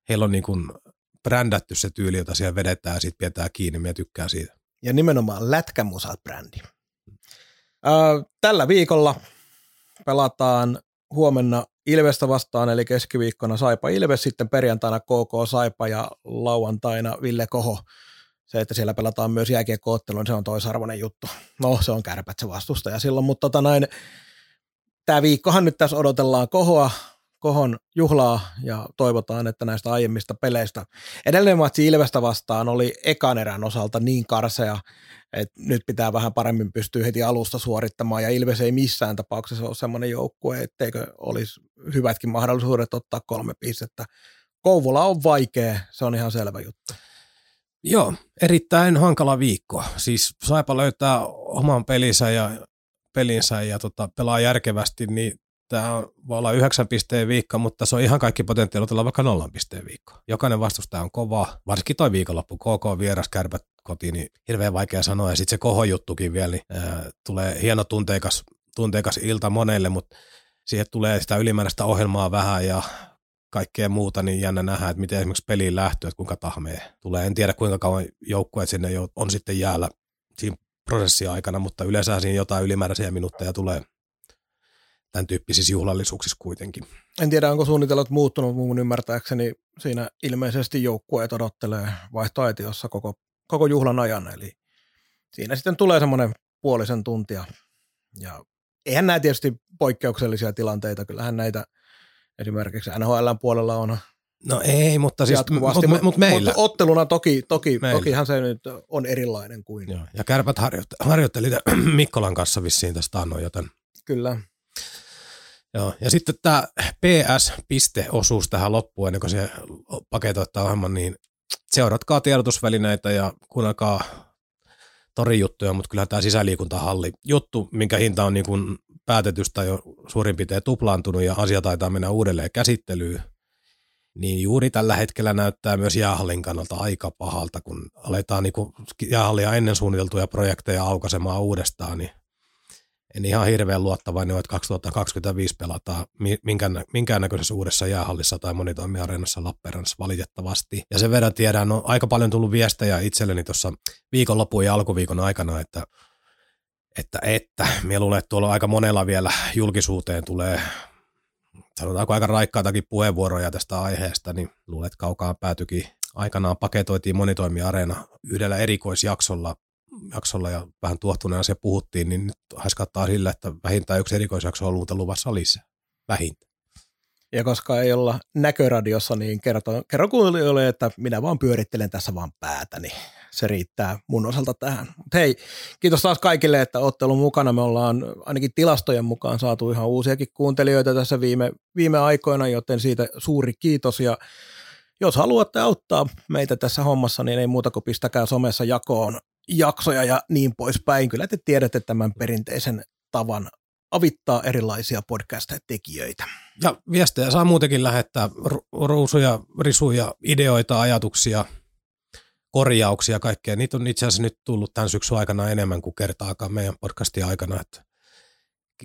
heillä on niin kuin brändätty se tyyli, jota siellä vedetään ja sitten pidetään kiinni. Minä tykkään siitä. ja nimenomaan lätkämusat-brändi. Ää, tällä viikolla pelataan huomenna Ilvestä vastaan, eli keskiviikkona Saipa Ilves, sitten perjantaina KK Saipa ja lauantaina Ville Koho. Se, että siellä pelataan myös jääkiekkoottelu, niin se on toisarvoinen juttu. No, se on kärpät se vastustaja silloin, mutta tota näin, tämä viikkohan nyt tässä odotellaan Kohoa, Kohon juhlaa ja toivotaan, että näistä aiemmista peleistä. Edellinen matsi Ilvestä vastaan oli ekan erän osalta niin karsea, että nyt pitää vähän paremmin pystyä heti alusta suorittamaan ja Ilves ei missään tapauksessa ole semmoinen joukkue, etteikö olisi hyvätkin mahdollisuudet ottaa kolme pistettä. Kouvola on vaikea, se on ihan selvä juttu. Joo, erittäin hankala viikko. Siis Saipa löytää oman pelinsä ja, pelinsä ja tota, pelaa järkevästi, niin tämä voi olla yhdeksän pisteen viikko, mutta se on ihan kaikki potentiaali otella vaikka nollan pisteen viikko. Jokainen vastustaja on kova, varsinkin toi viikonloppu, KK vieras kärpät kotiin, niin hirveän vaikea sanoa. Ja sitten se kohojuttukin vielä, niin ää, tulee hieno tunteikas, tunteikas ilta monelle, mutta siihen tulee sitä ylimääräistä ohjelmaa vähän ja kaikkea muuta, niin jännä nähdä, että miten esimerkiksi peliin lähtö, että kuinka tahmee tulee. En tiedä, kuinka kauan joukkueet sinne on sitten jäällä siinä prosessin aikana, mutta yleensä siinä jotain ylimääräisiä minuutteja tulee tämän tyyppisissä juhlallisuuksissa kuitenkin. En tiedä, onko suunnitelmat muuttunut mun ymmärtääkseni. Siinä ilmeisesti joukkueet odottelee vaihtoaitiossa koko, koko juhlan ajan, eli siinä sitten tulee semmoinen puolisen tuntia. Ja eihän nämä tietysti poikkeuksellisia tilanteita, kyllähän näitä esimerkiksi NHL puolella on No ei, mutta siis jatkuvasti, mut, mut meillä. Mutta otteluna toki, toki, Meillä. tokihan se nyt on erilainen kuin, Joo, ja kärpät harjoitteli Mikkolan kanssa vissiin tästä annoin, joten kyllä. Joo, ja sitten tämä PS-pisteosuus tähän loppuun, ennen kuin se paketoittaa ohjelman, niin seuratkaa tiedotusvälineitä ja kuunnelkaa torijuttuja, mutta kyllä tämä sisäliikuntahalli juttu, minkä hinta on niin kuin päätetystä jo suurin piirtein tuplaantunut ja asia taitaa mennä uudelleen käsittelyyn, niin juuri tällä hetkellä näyttää myös jäähallin kannalta aika pahalta, kun aletaan niin kuin jäähallia ennen suunniteltuja projekteja aukaisemaan uudestaan, niin en ihan hirveän luottavainen ole, että 2025 pelataan minkään, minkäännäköisessä uudessa jäähallissa tai monitoimiareenassa Lappeenrannassa valitettavasti. Ja sen verran tiedän, on aika paljon tullut viestejä itselleni tuossa viikonlopun ja alkuviikon aikana, että että, että minä luulen, että tuolla aika monella vielä julkisuuteen tulee sanotaanko aika raikkaatakin puheenvuoroja tästä aiheesta, niin luulen, että kaukaan päätyikin aikanaan paketoitiin monitoimiareena yhdellä erikoisjaksolla jaksolla ja vähän tuohtuneena se puhuttiin, niin nyt haiskattaa sillä, että vähintään yksi erikoisjakso on muuten luvassa lisää. Vähintään. Ja koska ei olla näköradiossa, niin kerro, kerro kuulijoille, että minä vaan pyörittelen tässä vaan päätäni. Se riittää mun osalta tähän. Mut hei, kiitos taas kaikille, että olette ollut mukana. Me ollaan ainakin tilastojen mukaan saatu ihan uusiakin kuuntelijoita tässä viime, viime aikoina, joten siitä suuri kiitos. Ja jos haluatte auttaa meitä tässä hommassa, niin ei muuta kuin pistäkää somessa jakoon jaksoja ja niin poispäin. Kyllä te tiedätte tämän perinteisen tavan avittaa erilaisia podcast-tekijöitä. Ja viestejä saa muutenkin lähettää ruusuja, risuja, ideoita, ajatuksia, korjauksia, kaikkea. Niitä on itse asiassa nyt tullut tämän syksyn aikana enemmän kuin kertaakaan meidän podcastin aikana. Että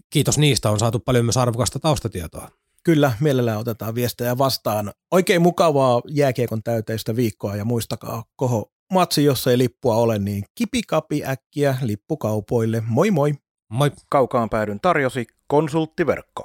kiitos niistä, on saatu paljon myös arvokasta taustatietoa. Kyllä, mielellään otetaan viestejä vastaan. Oikein mukavaa jääkiekon täyteistä viikkoa ja muistakaa koho matsi, jos ei lippua ole, niin kipikapi äkkiä lippukaupoille. Moi moi! Moi! Kaukaan päädyn tarjosi konsulttiverkko.